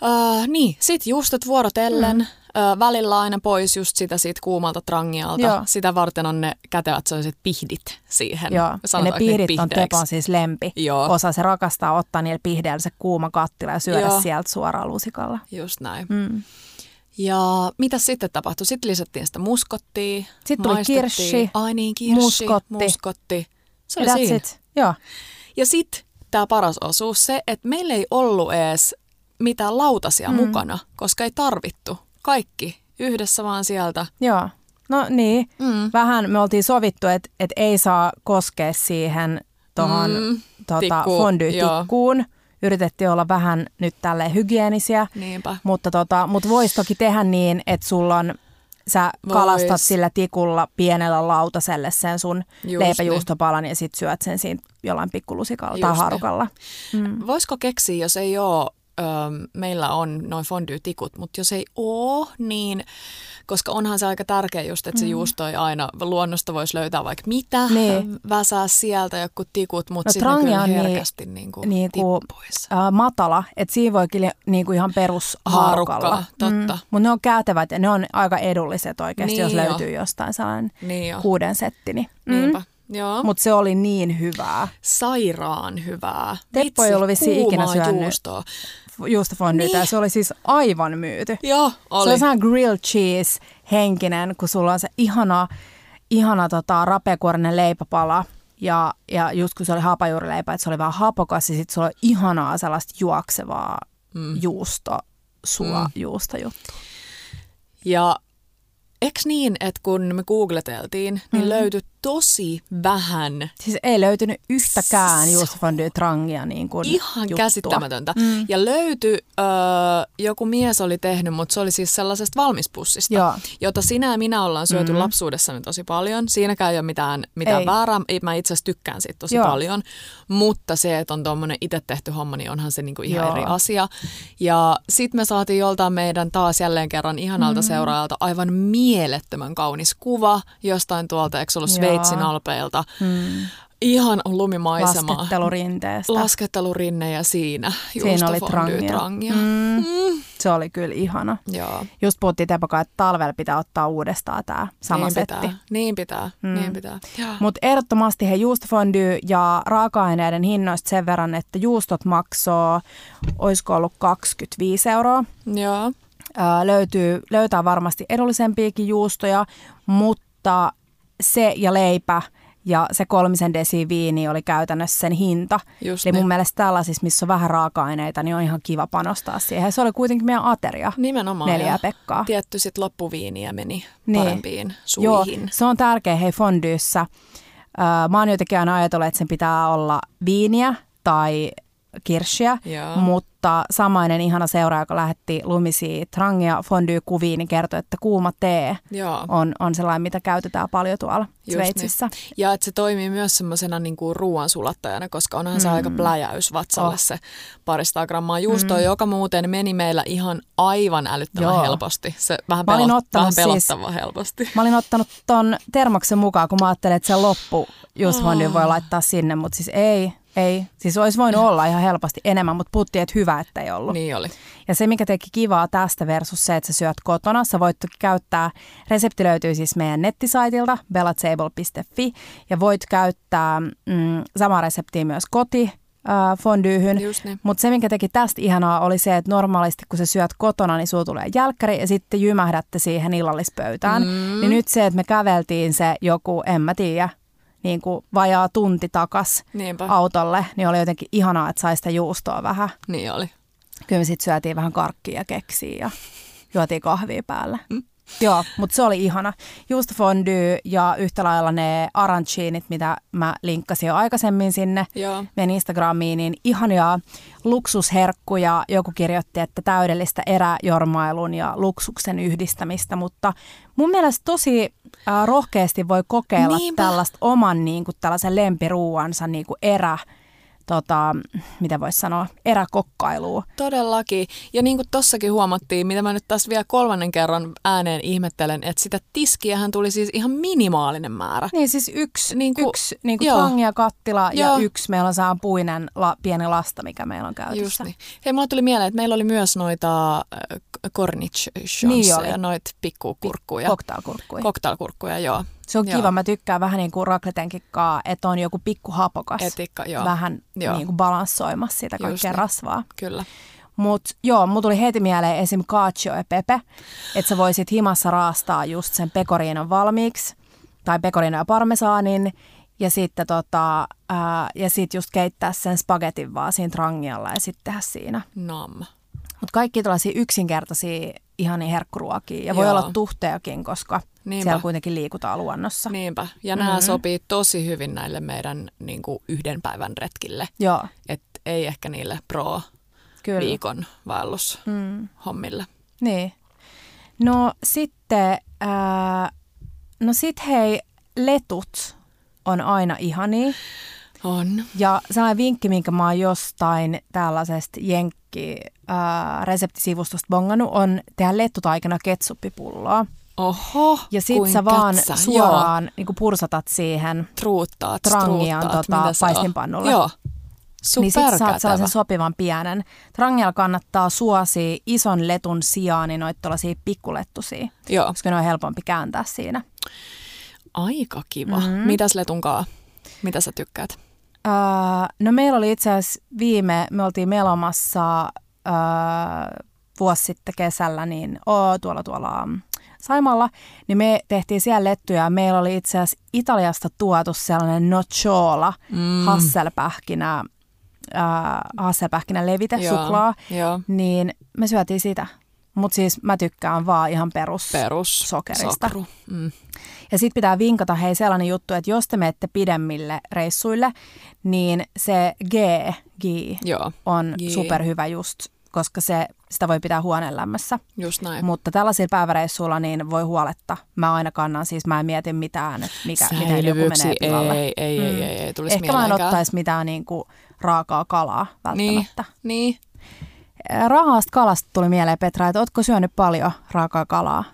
Uh, niin, sit juustot vuorotellen, mm. uh, välillä aina pois just sitä siitä kuumalta trangialta. Joo. Sitä varten on ne kätevät sellaiset pihdit siihen. Joo, ja ne pihdit on? Tepon siis lempi. Joo. Osa se rakastaa ottaa niillä pihdeillä se kuuma kattila ja syödä Joo. sieltä suoraan lusikalla. Just näin. Mm. Ja mitä sitten tapahtui? Sitten lisättiin sitä muskottia. Sitten tuli kirssi, Ai niin, kirssi, muskotti. muskotti. Se oli siinä. it. Joo. Ja sitten tämä paras osuus, se, että meillä ei ollut edes mitään lautasia mm. mukana, koska ei tarvittu. Kaikki yhdessä vaan sieltä Joo. No niin, Mm. vähän me oltiin sovittu, että et ei saa koskea siihen tuohon Mm, tota, tikku, fondue-tikkuun. Yritettiin olla vähän nyt tälle hygienisiä, Niinpä. mutta, tota, mutta voisi toki tehdä niin, että sulla on, sä kalastat Vois. sillä tikulla pienellä lautaselle sen sun Just leipäjuustopalan ja sit syöt sen siinä jollain pikkulusikalla tai Just niin. harukalla. Mm. Voisiko keksiä, jos ei ole, öö, meillä on noin fondue-tikut, mutta jos ei ole, niin koska onhan se aika tärkeä just, että se juusto ei aina, luonnosta voisi löytää vaikka mitä, Niin. väsää sieltä joku tikut, mutta No sitten ne kyllä niin- herkästi niin kuin niinku, tippuisi. Äh, matala, että siinä voi kyllä niinku ihan perusharukalla. Harukkaa, totta. Mutta ne on käytävät ja ne on aika edulliset oikeasti, Niin jos jo. löytyy jostain sellainen Niin jo. kuuden setti. Niin. Niinpä. Joo. Mutta se oli niin hyvää. Sairaan hyvää. Teppo ei ollut vissiin ikinä syönyt. juustoa. Juustofondytä Niin. se oli siis aivan myyty. Joo, Se oli. on sellainen grilled cheese henkinen, kun sulla on se ihana, ihana tota, rapeakuorinen leipäpala. Ja, ja just kun se oli hapajuurileipä, että se oli vähän hapokas ja sitten sulla oli ihanaa sellaista juoksevaa Mm. juusto, sua Mm. juustojuttu. Ja eks niin, että kun me googleteltiin, niin Mm. löytyi tosi vähän Siis ei löytynyt yhtäkään juustofondue trangia niin kuin Ihan juttua. käsittämätöntä. Mm. Ja löytyi, öö, joku mies oli tehnyt, mutta se oli siis sellaisesta valmispussista, Joo. jota sinä ja minä ollaan syöty Mm. lapsuudessani tosi paljon. Siinäkään ei ole mitään, mitään Ei. väärää. Mä itse asiassa tykkään siitä tosi Joo. paljon. Mutta se, että on tuommoinen itse tehty homma, niin onhan se niinku ihan Joo. eri asia. Ja sitten me saatiin joltain meidän taas jälleen kerran ihanalta mm. seuraajalta aivan mielettömän kaunis kuva jostain tuolta, eikö ollut Joo. Sveitsin alpeilta. Mm. Ihan lumimaisema. Laskettelurinteestä. Laskettelurinne ja siinä Siinä oli trangia. trangia. Mm. Mm. Se oli kyllä ihana. Joo, Just puhuttiin Tepokaan, että talvella pitää ottaa uudestaan tämä sama niin setti. pitää, niin pitää, Mm. niin pitää. Mutta ehdottomasti he juustofondue ja raaka-aineiden hinnoista sen verran, että juustot maksoo, olisiko ollut 25 euroa. Joo, löytyy, löytää varmasti edullisempiakin juustoja, mutta se ja leipä ja se kolmisen desi viini oli käytännössä sen hinta. just Eli niin. mun mielestä tällaisissa, missä on vähän raaka-aineita, niin on ihan kiva panostaa siihen. Se oli kuitenkin meidän ateria, Nimenomaan. neljä Pekkaa. Tietty sit loppuviiniä meni Niin. parempiin Joo, suihin. se on tärkeä hei fondyyssä. Öö, mä oon jotenkin aina ajatellut, että sen pitää olla viiniä tai kirschiä, Joo. mutta samainen ihana seura, joka lähetti lumisia trangia fondue-kuviin, niin kertoi, että kuuma tee Joo. on, on sellainen, mitä käytetään paljon tuolla Just Sveitsissä. Ja että se toimii myös semmoisena niinku ruoansulattajana, koska onhan se Mm. aika pläjäys vatsalle Oh. se parista grammaa juustoa, joka muuten meni meillä ihan aivan älyttömän Joo. helposti. Se vähän, Mä pelot, vähän siis- pelottava helposti. Mä olin ottanut ton termoksen mukaan, kun mä ajattelin, että se loppu just Oh. voi laittaa sinne, mutta siis ei, ei. Siis olisi voinut olla ihan helposti enemmän, mutta puhuttiin, että hyvä, että ei ollut. Niin oli. Ja se, mikä teki kivaa tästä versus se, että sä syöt kotona, sä voit käyttää, resepti löytyy siis meidän nettisaitilta bellatable.fi ja voit käyttää mm, samaa reseptiä myös koti äh, fondyyhyn. Niin. Mutta se, mikä teki tästä ihanaa, oli se, että normaalisti kun sä syöt kotona, niin sulla tulee jälkkäri ja sitten jymähdätte siihen illallispöytään. Mm. Niin nyt se, että me käveltiin se joku, en mä tiedä, niin kuin vajaa tunti takas Niinpä. autolle, niin oli jotenkin ihanaa, että sai sitä juustoa vähän. Niin oli. Kyllä me sitten syötiin vähän karkkia ja keksiä ja juotiin kahvia päälle. Mm. Joo, mutta se oli ihana. Juustofondue ja yhtä lailla ne aranchinit, mitä mä linkkasin jo aikaisemmin sinne Joo. meidän Instagramiin, niin ihania luksusherkkuja. Joku kirjoitti, että täydellistä eräjormailun ja luksuksen yhdistämistä, mutta mun mielestä tosi äh, rohkeasti voi kokeilla Niinpä. tällaista oman niin kuin, tällaisen lempiruuansa niin kuin erä, tota, mitä voisi sanoa, eräkokkailua. Todellakin. Ja niin kuin tossakin huomattiin, mitä mä nyt taas vielä kolmannen kerran ääneen ihmettelen, että sitä tiskiähän tuli siis ihan minimaalinen määrä. Niin siis yksi, Niin kuin- yksi niin kuin tangia kattila ja Joo. yksi meillä on saa puinen la, pieni lasta, mikä meillä on käytössä. Just niin. Hei, mulle tuli mieleen, että meillä oli myös noita äh, corniche Niin ja noita pikkukurkkuja. Cocktailkurkkuja. Cocktailkurkkuja, joo. Se on Joo. kiva. Mä tykkään vähän niin kuin rakletenkin kaa, että on joku pikku hapokas. Etikka, joo. Vähän Joo. niin kuin balanssoimassa sitä kaikkea niin. rasvaa. Kyllä. Mutta joo, mulla tuli heti mieleen esim. cacio e pepe, että sä voisit himassa raastaa just sen pekoriinon valmiiksi, tai pecorino ja parmesaanin, ja sitten tota, ää, ja sit just keittää sen spagetin vaan siinä trangialla ja sitten tehdä siinä. Nam. Mutta kaikki tällaisia yksinkertaisia ihania herkkuruokia. Ja voi Joo. olla tuhteakin, koska Niinpä. siellä kuitenkin liikutaan luonnossa. Niinpä. Ja nämä mm-hmm. sopii tosi hyvin näille meidän niin kuin yhden päivän retkille. Joo, Et ei ehkä niille pro kyllä. viikon vaellus Mm. hommille. Niin. No sitten, ää, no sit hei, letut on aina ihania. On. Ja sellainen vinkki, minkä mä oon jostain tällaisesta jenkki ää, reseptisivustosta bongannut, on tehdä lettutaikana ketsuppipulloa. Oho, Ja sit sä vaan kätsä. suoraan niin pursatat siihen, truuttaat, truuttaat, tota paistinpannulle. Joo, niin sit saat sellaisen sopivan pienen. Trangialla kannattaa suosia ison letun sijaan niin noita tuollaisia pikkulettusia, Joo, koska ne on helpompi kääntää siinä. aika kiva. Mhm. Mm-hmm. Mitäs letunkaa? Mitä sä tykkäät? Öö, no meillä oli itse asiassa viime, me oltiin melomassa öö, vuosi sitten kesällä, niin oo, tuolla tuolla mm, Saimalla, niin me tehtiin siellä lettuja. ja Meillä oli itse asiassa Italiasta tuotu sellainen nocciola, mm. hasselpähkinä, öö, hasselpähkinä levite, Joo, suklaa, niin me syötiin sitä. Mutta siis mä tykkään vaan ihan perus. perus. Sokerista. Sokru. Mm. Ja sitten pitää vinkata hei sellainen juttu, että jos te menette pidemmille reissuille, niin se G, G Joo, on G. superhyvä just, koska se, sitä voi pitää huoneen lämmössä. just näin. Mutta tällaisilla päiväreissuilla niin voi huoletta. Mä aina kannan, siis mä en mieti mitään, että mikä, miten joku menee pilalle. ei, ei, ei, ei, ei tulisi Ehkä mä en ottaisi mitään niin kuin raakaa kalaa Niin, välttämättä. niin. Niin. Rahaasta kalasta tuli mieleen Petra, että ootko syönyt paljon raakaa kalaa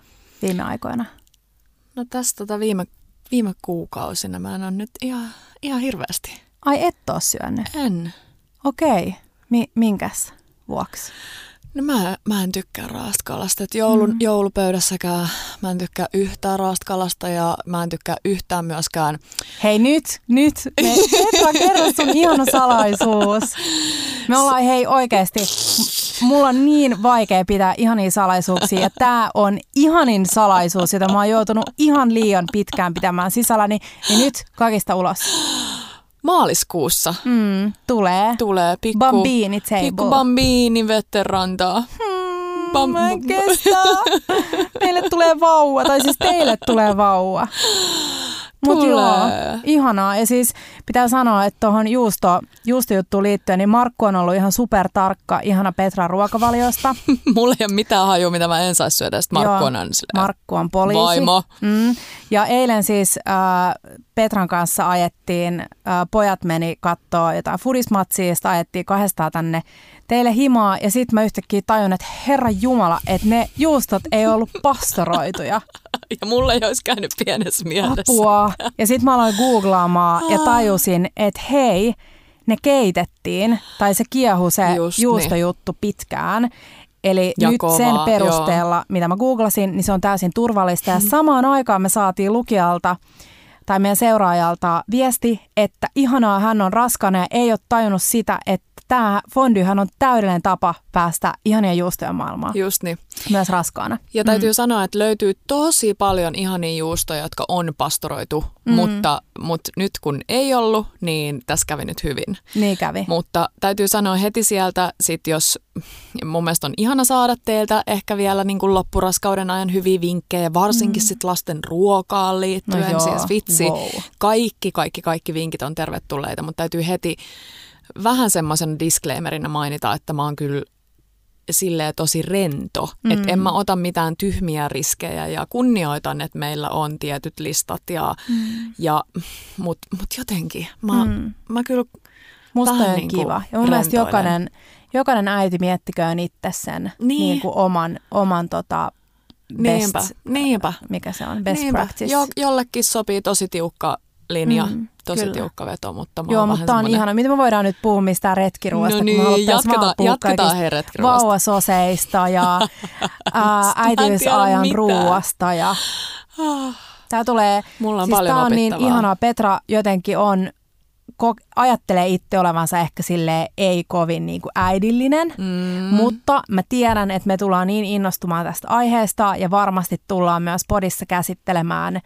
viime aikoina? No tässä tota viime, viime kuukausina mä en ole nyt ihan, ihan hirveästi. Ai et oo syönyt? En. Okei. Mi- minkäs vuoksi? No mä, mä en tykkää raastkalasta. Et joulun, mm. joulupöydässäkään mä en tykkää yhtään raastkalasta ja mä en tykkää yhtään myöskään. Hei nyt, nyt. Me, Petra, kerro sun ihana salaisuus. Me ollaan hei oikeasti, mulla on niin vaikea pitää ihania salaisuuksia ja tää on ihanin salaisuus, jota mä oon joutunut ihan liian pitkään pitämään sisälläni. Niin nyt kaikista ulos. Maaliskuussa Mm, tulee. tulee pikku, Bambini table. pikku bambiini veterantaa. Mm, Bam- mä en kestä. <laughs> Meille tulee vauva, tai siis teille tulee vauva. Mut joo, ihanaa. Ja siis pitää sanoa, että tuohon juusto, juustojuttuun liittyen, niin Markku on ollut ihan supertarkka, ihana Petra ruokavaliosta. <laughs> Mulla ei ole mitään hajua, mitä mä en saisi syödä. Sitten Markku on aina silleen, Markku on poliisi. Vaimo. Mm. Ja eilen siis äh, Petran kanssa ajettiin, äh, pojat meni kattoo jotain furismatsia, ja sitten ajettiin kahdestaan tänne teille himaa. Ja sitten mä yhtäkkiä tajun, että herra Jumala, että ne juustot ei ollut pastoroituja. <laughs> Ja mulla ei olisi käynyt pienessä mielessä. Apua. Ja sitten mä aloin googlaamaan ja tajusin, että hei, ne keitettiin, tai se kiehu se Just juustojuttu pitkään. Eli Ja nyt kovaa, sen perusteella, mitä mä googlasin, niin se on täysin turvallista. Ja samaan aikaan me saatiin lukijalta tai meidän seuraajalta viesti, että ihanaa hän on raskana ja ei ole tajunnut sitä, että tämä fondyhän on täydellinen tapa päästä ihania juustojen maailmaan, Just niin. myös raskaana. Ja täytyy mm. sanoa, että löytyy tosi paljon ihania juustoja, jotka on pastoroitu, mm. mutta, mutta nyt kun ei ollut, niin tässä kävi nyt hyvin. Niin kävi. Mutta täytyy sanoa heti sieltä, sit jos mun mielestä on ihana saada teiltä ehkä vielä niin kuin loppuraskauden ajan hyviä vinkkejä, varsinkin mm. sit lasten ruokaan liittyen, No joo, siis vitsi, wow. kaikki, kaikki, kaikki vinkit on tervetulleita, mutta täytyy heti vähän semmoisen disclaimerina mainita, että mä oon kyllä silleen tosi rento, mm. että en mä ota mitään tyhmiä riskejä ja kunnioitan, että meillä on tietyt listat, ja, mm. ja, mutta mut jotenkin mä, mm. mä kyllä Musta on niin kiva. Ja mun mielestä jokainen, jokainen äiti miettiköön itse sen. Niin. Niin kuin oman, oman tota best, Niinpä, niinpä. mikä se on, best Niinpä. practice. Jo, jollekin sopii tosi tiukka linja, Mm, tosi kyllä. tiukka veto, mutta mä Joo, mutta on ihana. Miten me voidaan nyt puhua mistään retkiruoasta, No kun niin, me haluttais vaan jatketaan- jatketaan hei retkiruoasta. vauvasoseista ja <laughs> ää, äitiysajan ruuasta. Ja tää tulee, Mulla on siis paljon on niin ihanaa. Petra jotenkin on, ko- ajattelee itse olevansa ehkä sille ei kovin niin kuin äidillinen, Mm, mutta mä tiedän, että me tullaan niin innostumaan tästä aiheesta ja varmasti tullaan myös podissa käsittelemään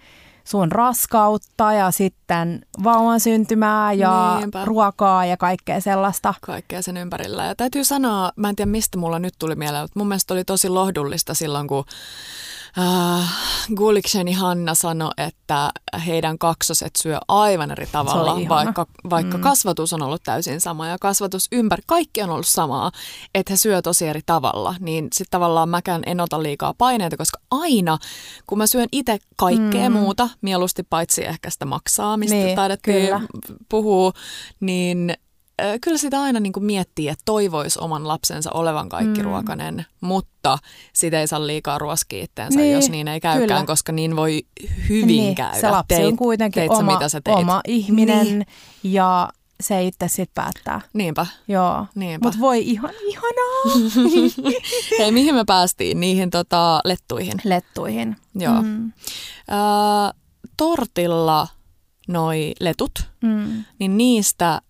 sun raskautta ja sitten vauvan syntymää ja Niinpä. ruokaa ja kaikkea sellaista. kaikkea sen ympärillä. Ja täytyy sanoa, mä en tiedä mistä mulla nyt tuli mieleen, mutta mun mielestä oli tosi lohdullista silloin, kun äh, Gulikseni Hanna sanoi, että heidän kaksoset syö aivan eri tavalla, vaikka, vaikka mm. kasvatus on ollut täysin sama ja kasvatus ympäri, kaikki on ollut samaa, että he syö tosi eri tavalla. Niin sitten tavallaan mäkään en ota liikaa paineita, koska aina kun mä syön itse kaikkea mm. muuta, mieluusti paitsi ehkä sitä maksaa, mistä Niin, taidettiin puhua, niin kyllä sitä aina niin kuin miettii, että toivoisi oman lapsensa olevan kaikkiruokainen, mm. mutta sitä ei saa liikaa ruoskia itteensä, Niin, jos niin ei käykään, kyllä. koska niin voi hyvin niin, käydä. Se lapsi on Teit- kuitenkin teit oma, mitä sä teit. oma ihminen Niin. ja se itse sitten päättää. Niinpä. Joo, Niinpä. mutta voi ihan ihanaa <laughs> Hei, mihin me päästiin? Niihin tota, lettuihin. lettuihin. Joo. Mm. Mm. Ö, tortilla noi letut, Mm. niin niistä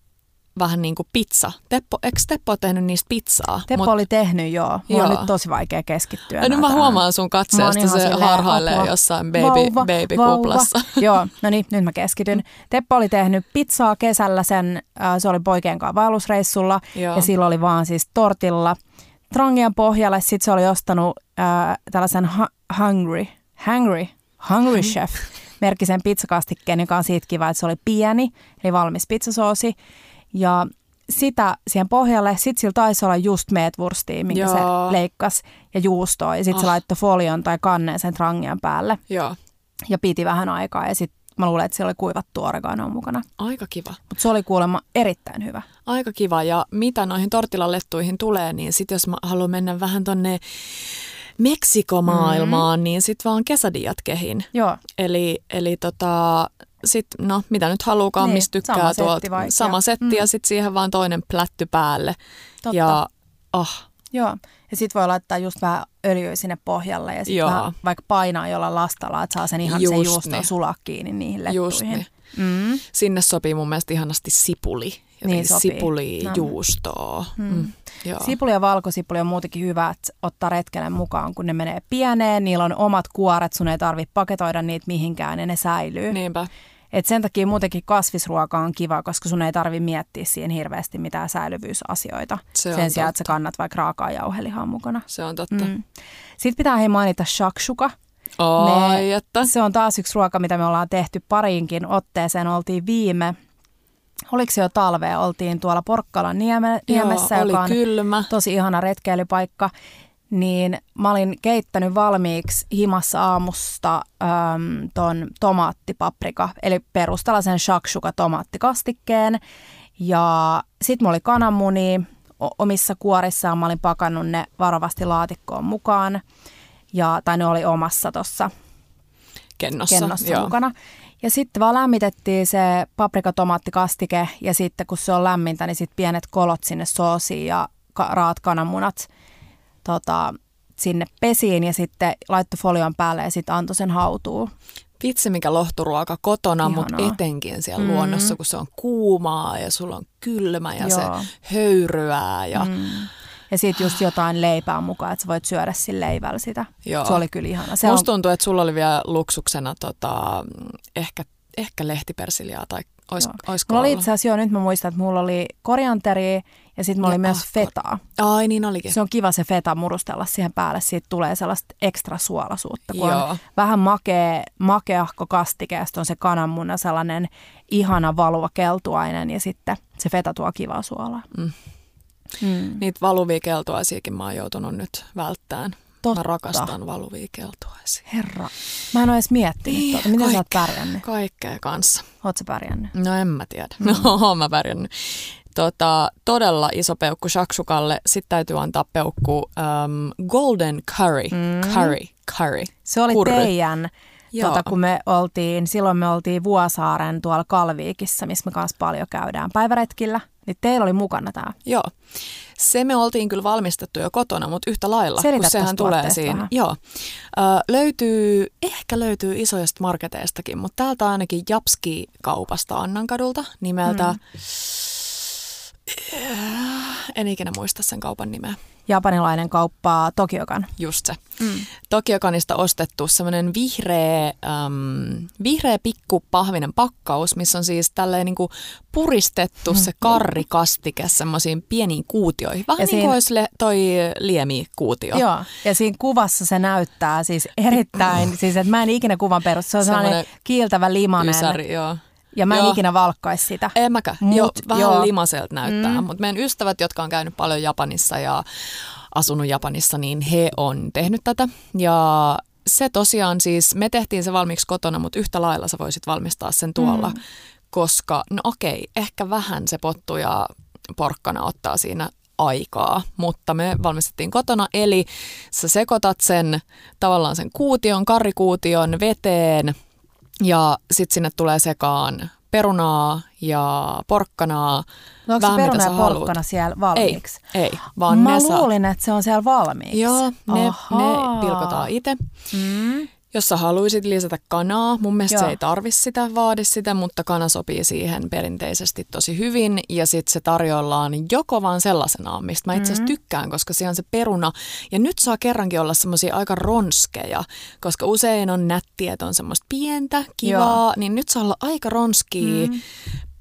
vähän niin kuin pizza. Teppo, eikö Teppo tehnyt niistä pizzaa? Teppo Mut- oli tehnyt joo. Mulla on Joo. nyt tosi vaikea keskittyä. Ja nyt mä huomaan sun katseesta, se silleen, harhailee apua. jossain baby, Vauva, babykuplassa. vauva. <laughs> Joo, no niin, nyt mä keskityn. Teppo oli tehnyt pizzaa kesällä sen, äh, se oli poikien kanssa vaellusreissulla Joo. ja sillä oli vaan siis tortilla trangian pohjalle. Sitten se oli ostanut äh, tällaisen hu- hungry, hungry, hungry chef <laughs> merkkisen pizzakastikkeen, joka on siitä kiva, että se oli pieni, eli valmis pizzasoosi. Ja sitä siihen pohjalle, sitten sillä taisi olla just meetwurstia, minkä Joo. se leikkasi, ja juustoa, ja sitten se Ah. laittoi folion tai kanneen sen trangian päälle Joo, ja piti vähän aikaa ja sitten mä luulen, että siellä oli kuivattu oreganoa mukana. aika kiva. Mutta se oli kuulemma erittäin hyvä. Aika kiva. Ja mitä noihin tortilalettuihin tulee, niin sit jos mä haluan mennä vähän tonne Meksikomaailmaan, mm. niin sit vaan kesadiat kehin. Joo, Eli, eli tota, sit, no mitä nyt haluukaan, Niin, mistä tykkää sama setti tuolta. vaikka. Sama setti Mm. ja sitten siihen vaan toinen plätty päälle. totta. Ja oh, Joo. Ja sitten voi laittaa just vähän öljyä sinne pohjalle ja sitten vaikka painaa jollain lastalla, että saa sen ihan Just sen juuston niin. sulaa kiinni niihin just lettuihin. niin. Mm. Sinne sopii mun mielestä ihanasti sipuli. Niin sopii. Sipuli, No. juustoa. Mm. Joo. Sipuli ja valkosipuli on muutenkin hyvä, että ottaa retkelle mukaan, kun ne menee pieneen. Niillä on omat kuoret, sun ei tarvitse paketoida niitä mihinkään ja ne säilyy. Niinpä. Et sen takia muutenkin kasvisruoka on kiva, koska sun ei tarvi miettiä siihen hirveästi mitään säilyvyysasioita. Se on sen sijaan, että sä kannat vaikka raakaa jauhelihaa mukana. Se on totta. Mm. Mm. Sitten pitää hei mainita shakshuka. Ai, Me- että. Se on taas yksi ruoka, mitä me ollaan tehty pariinkin otteeseen. Oltiin viime, oliko se jo talvea, oltiin tuolla Porkkalan nieme, niemessä, Joo, oli joka on kylmä. tosi ihana retkeilypaikka. Niin mä olin keittänyt valmiiksi himassa aamusta äm, ton tomaattipaprika, eli perustalla sen shakshuka tomaattikastikkeen. Ja sit mulla oli kananmuni omissa kuorissaan, mä olin pakannut ne varovasti laatikkoon mukaan. Ja, tai ne oli omassa tuossa Kennossa. kennossa Joo. mukana. Ja sitten vaan lämmitettiin se paprikatomaattikastike ja sitten kun se on lämmintä, niin sitten pienet kolot sinne soosiin ja ka- raat kananmunat tota, sinne pesiin ja sitten laittoi folion päälle ja sitten antoi sen hautuu. Vitsi mikä lohturuoka kotona, mutta etenkin siellä Mm. mm. luonnossa, kun se on kuumaa ja sulla on kylmä ja Joo. se höyryää. Ja, mm. Ja sitten just jotain leipää mukaan, että sä voit syödä sillä leivällä sitä. Joo. Se oli kyllä ihana. Se Musta on, tuntuu, että sulla oli vielä luksuksena tota, ehkä, ehkä lehtipersiljaa tai ois, oisko mulla oli itse asiassa, joo, nyt mä muistan, että mulla oli korianteria ja sitten mulla Ja oli myös fetaa. Ai niin olikin. Se on kiva se feta murustella siihen päälle, siitä tulee sellaista ekstra suolasuutta, kun Joo. on vähän makea, makeahko kastike ja on se kananmuna sellainen ihana valuva keltuainen ja sitten se feta tuo kivaa suolaa. Mm. Mm. Niitä valuvia keltuaisiakin mä oon joutunut nyt välttämään. Totta. Mä rakastan valuvia keltuaisia. Herra, mä en ole edes miettinyt Niin, tuota. Miten sä oot kaikkea. pärjännyt? Kaikkea kanssa. Oot sä pärjännyt? No en mä tiedä. Mm. No <laughs> oon mä pärjännyt. Tota, todella iso peukku shakshukalle. Sitten täytyy antaa peukku um, golden curry. Mm. Curry. Curry. Se oli Kurry. teidän, Joo. tota, kun me oltiin, silloin me oltiin Vuosaaren tuolla Kalviikissa, missä me kanssa paljon käydään päiväretkillä. Niin teillä oli mukana tämä. Joo. Se me oltiin kyllä valmistettu jo kotona, mutta yhtä lailla, Selitä kun sehän tulee siinä. vähän. Joo. Ö, löytyy, ehkä löytyy isoista marketeistakin, mutta täältä ainakin Japski-kaupasta Annankadulta nimeltä, mm. En ikinä muista sen kaupan nimeä. Japanilainen kauppa Tokiokan. Just se. Mm. Tokiokanista ostettu semmoinen vihreä, äm, vihreä pikku pahvinen pakkaus, missä on siis tälleen niinku puristettu se karrikastike semmoisiin pieniin kuutioihin. Vähän ja niin kuin olisi le- toi liemi-kuutio. Joo, ja siinä kuvassa se näyttää siis erittäin, <clears throat> siis että mä en ikinä kuvan perusta, se on sellainen, sellainen kiiltävä limanen. Ysäri, joo. Ja mä en joo. ikinä valkkaisi sitä. En mäkään. Mut, jo, vähän joo. limaselta näyttää. Mm. Mutta meidän ystävät, jotka on käynyt paljon Japanissa ja asunut Japanissa, niin he on tehnyt tätä. Ja se tosiaan siis, me tehtiin se valmiiksi kotona, mutta yhtä lailla sä voisit valmistaa sen tuolla. Mm. Koska, no okei, ehkä vähän se pottu ja porkkana ottaa siinä aikaa, mutta me valmistettiin kotona, eli sä sekoitat sen tavallaan sen kuution, karrikuution veteen – ja sitten sinne tulee sekaan perunaa ja porkkanaa. No onko se peruna ja porkkana siellä valmiiksi? Ei, ei vaan Mä ne luulin, saa... että se on siellä valmiiksi. Joo, ne, ne pilkotaan itse. Mm. Jos sä haluaisit lisätä kanaa, mun mielestä Joo. se ei tarvi sitä, vaadi sitä, mutta kana sopii siihen perinteisesti tosi hyvin. Ja sitten se tarjoillaan joko vaan sellaisenaan, mistä mä itse asiassa mm-hmm. tykkään, koska se on se peruna. Ja nyt saa kerrankin olla semmoisia aika ronskeja, koska usein on nättiä, että on semmoista pientä, kivaa, Joo. niin nyt saa olla aika ronskia. Mm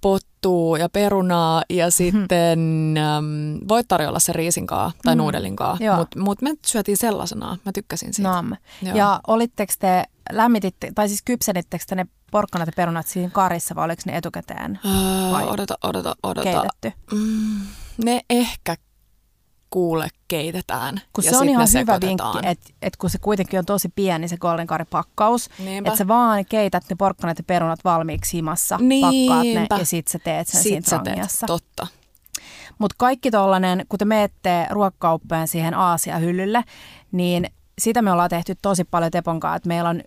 pottua ja perunaa ja mhm. sitten mm. voit tarjolla se riisinkaa tai mm. nuudelinkaa, mutta mut me syötiin sellaisena. Mä tykkäsin siitä. No. Ja olitteko te, lämmititte, tai siis kypsenittekö te ne porkkanat ja perunat siinä karissa vai oliko ne etukäteen öö, odota, odota, odota. keitetty? Mm, ne ehkä kuule keitetään. Kun se on ihan hyvä vinkki, että et kun se kuitenkin on tosi pieni se golden pakkaus, että sä vaan keität ne porkkanat ja perunat valmiiksi himassa, Niinpä. pakkaat ne ja sit sä teet sen sit siinä teet, totta. Mutta kaikki tollanen, kun te menette ruokakauppaan siihen Aasia-hyllylle, niin sitä me ollaan tehty tosi paljon Teponkaan, että meillä on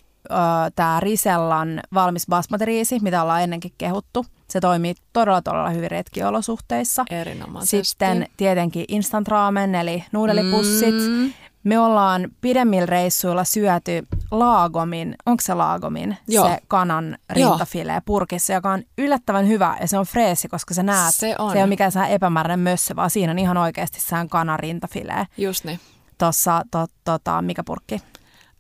tämä Risellan valmis basmati mitä ollaan ennenkin kehuttu. Se toimii todella todella hyvin retkiolosuhteissa. Erinomaisesti. Sitten tietenkin instant ramen eli nuudelipussit. Mm. Me ollaan pidemmillä reissuilla syöty laagomin, onko se laagomin, Joo. se kanan rintafile purkissa, joka on yllättävän hyvä ja se on freesi, koska sä näet, se, on. se ei ole mikään epämääräinen mössö, vaan siinä on ihan oikeasti sään kanan rintafile. Just niin. Tuossa, to, tota, mikä purkki?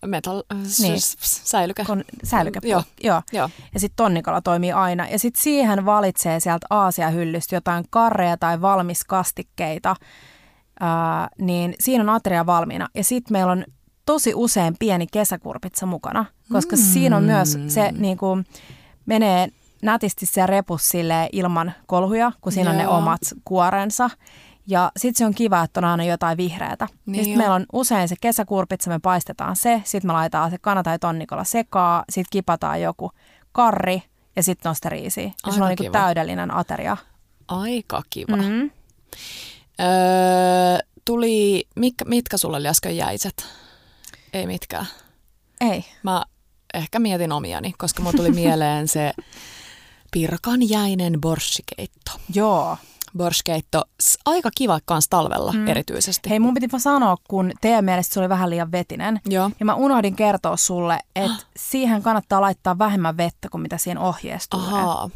Metal, äh, niin. säilykä. Kon, säilykä, joo. joo. joo. Ja sitten tonnikala toimii aina. Ja sitten siihen valitsee sieltä Aasia-hyllystä jotain karreja tai valmiskastikkeita, ää, niin siinä on ateria valmiina. Ja sitten meillä on tosi usein pieni kesäkurpitsa mukana, koska mm. siinä on myös se niin kuin, menee nätisti se repus ilman kolhuja, kun siinä Joo. on ne omat kuorensa. Ja sitten se on kiva, että on aina jotain vihreätä. Niin sitten meillä on usein se kesäkurpitsa, me paistetaan se, sitten me laitetaan se kana tai tonnikolla sekaa, sitten kipataan joku karri ja sitten nosteriisi. Ja se on niin täydellinen ateria. Aika kiva. Mm-hmm. Öö, tuli, mit, mitkä sulla oli äsken jäiset? Ei mitkään. Ei. Mä ehkä mietin omiani, koska mulla tuli <laughs> mieleen se pirkan jäinen borssikeitto. Joo, borskeitto. Aika kiva kans talvella mm. erityisesti. Hei, mun piti vaan sanoa, kun teidän mielestä se oli vähän liian vetinen. Joo. Ja mä unohdin kertoa sulle, että <gasps> siihen kannattaa laittaa vähemmän vettä kuin mitä siinä ohjeessa Ahaa.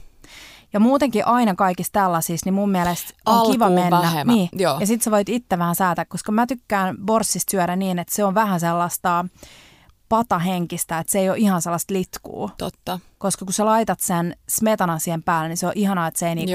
Ja muutenkin aina kaikissa tällaisissa, niin mun mielestä on Alkuun kiva mennä. Vähemmän. Niin. Joo. Ja sit sä voit itse vähän säätää, koska mä tykkään borssista syödä niin, että se on vähän sellaista patahenkistä, että se ei ole ihan sellaista litkuu. Totta. Koska kun sä laitat sen smetanan siihen päälle, niin se on ihanaa, että se ei niinku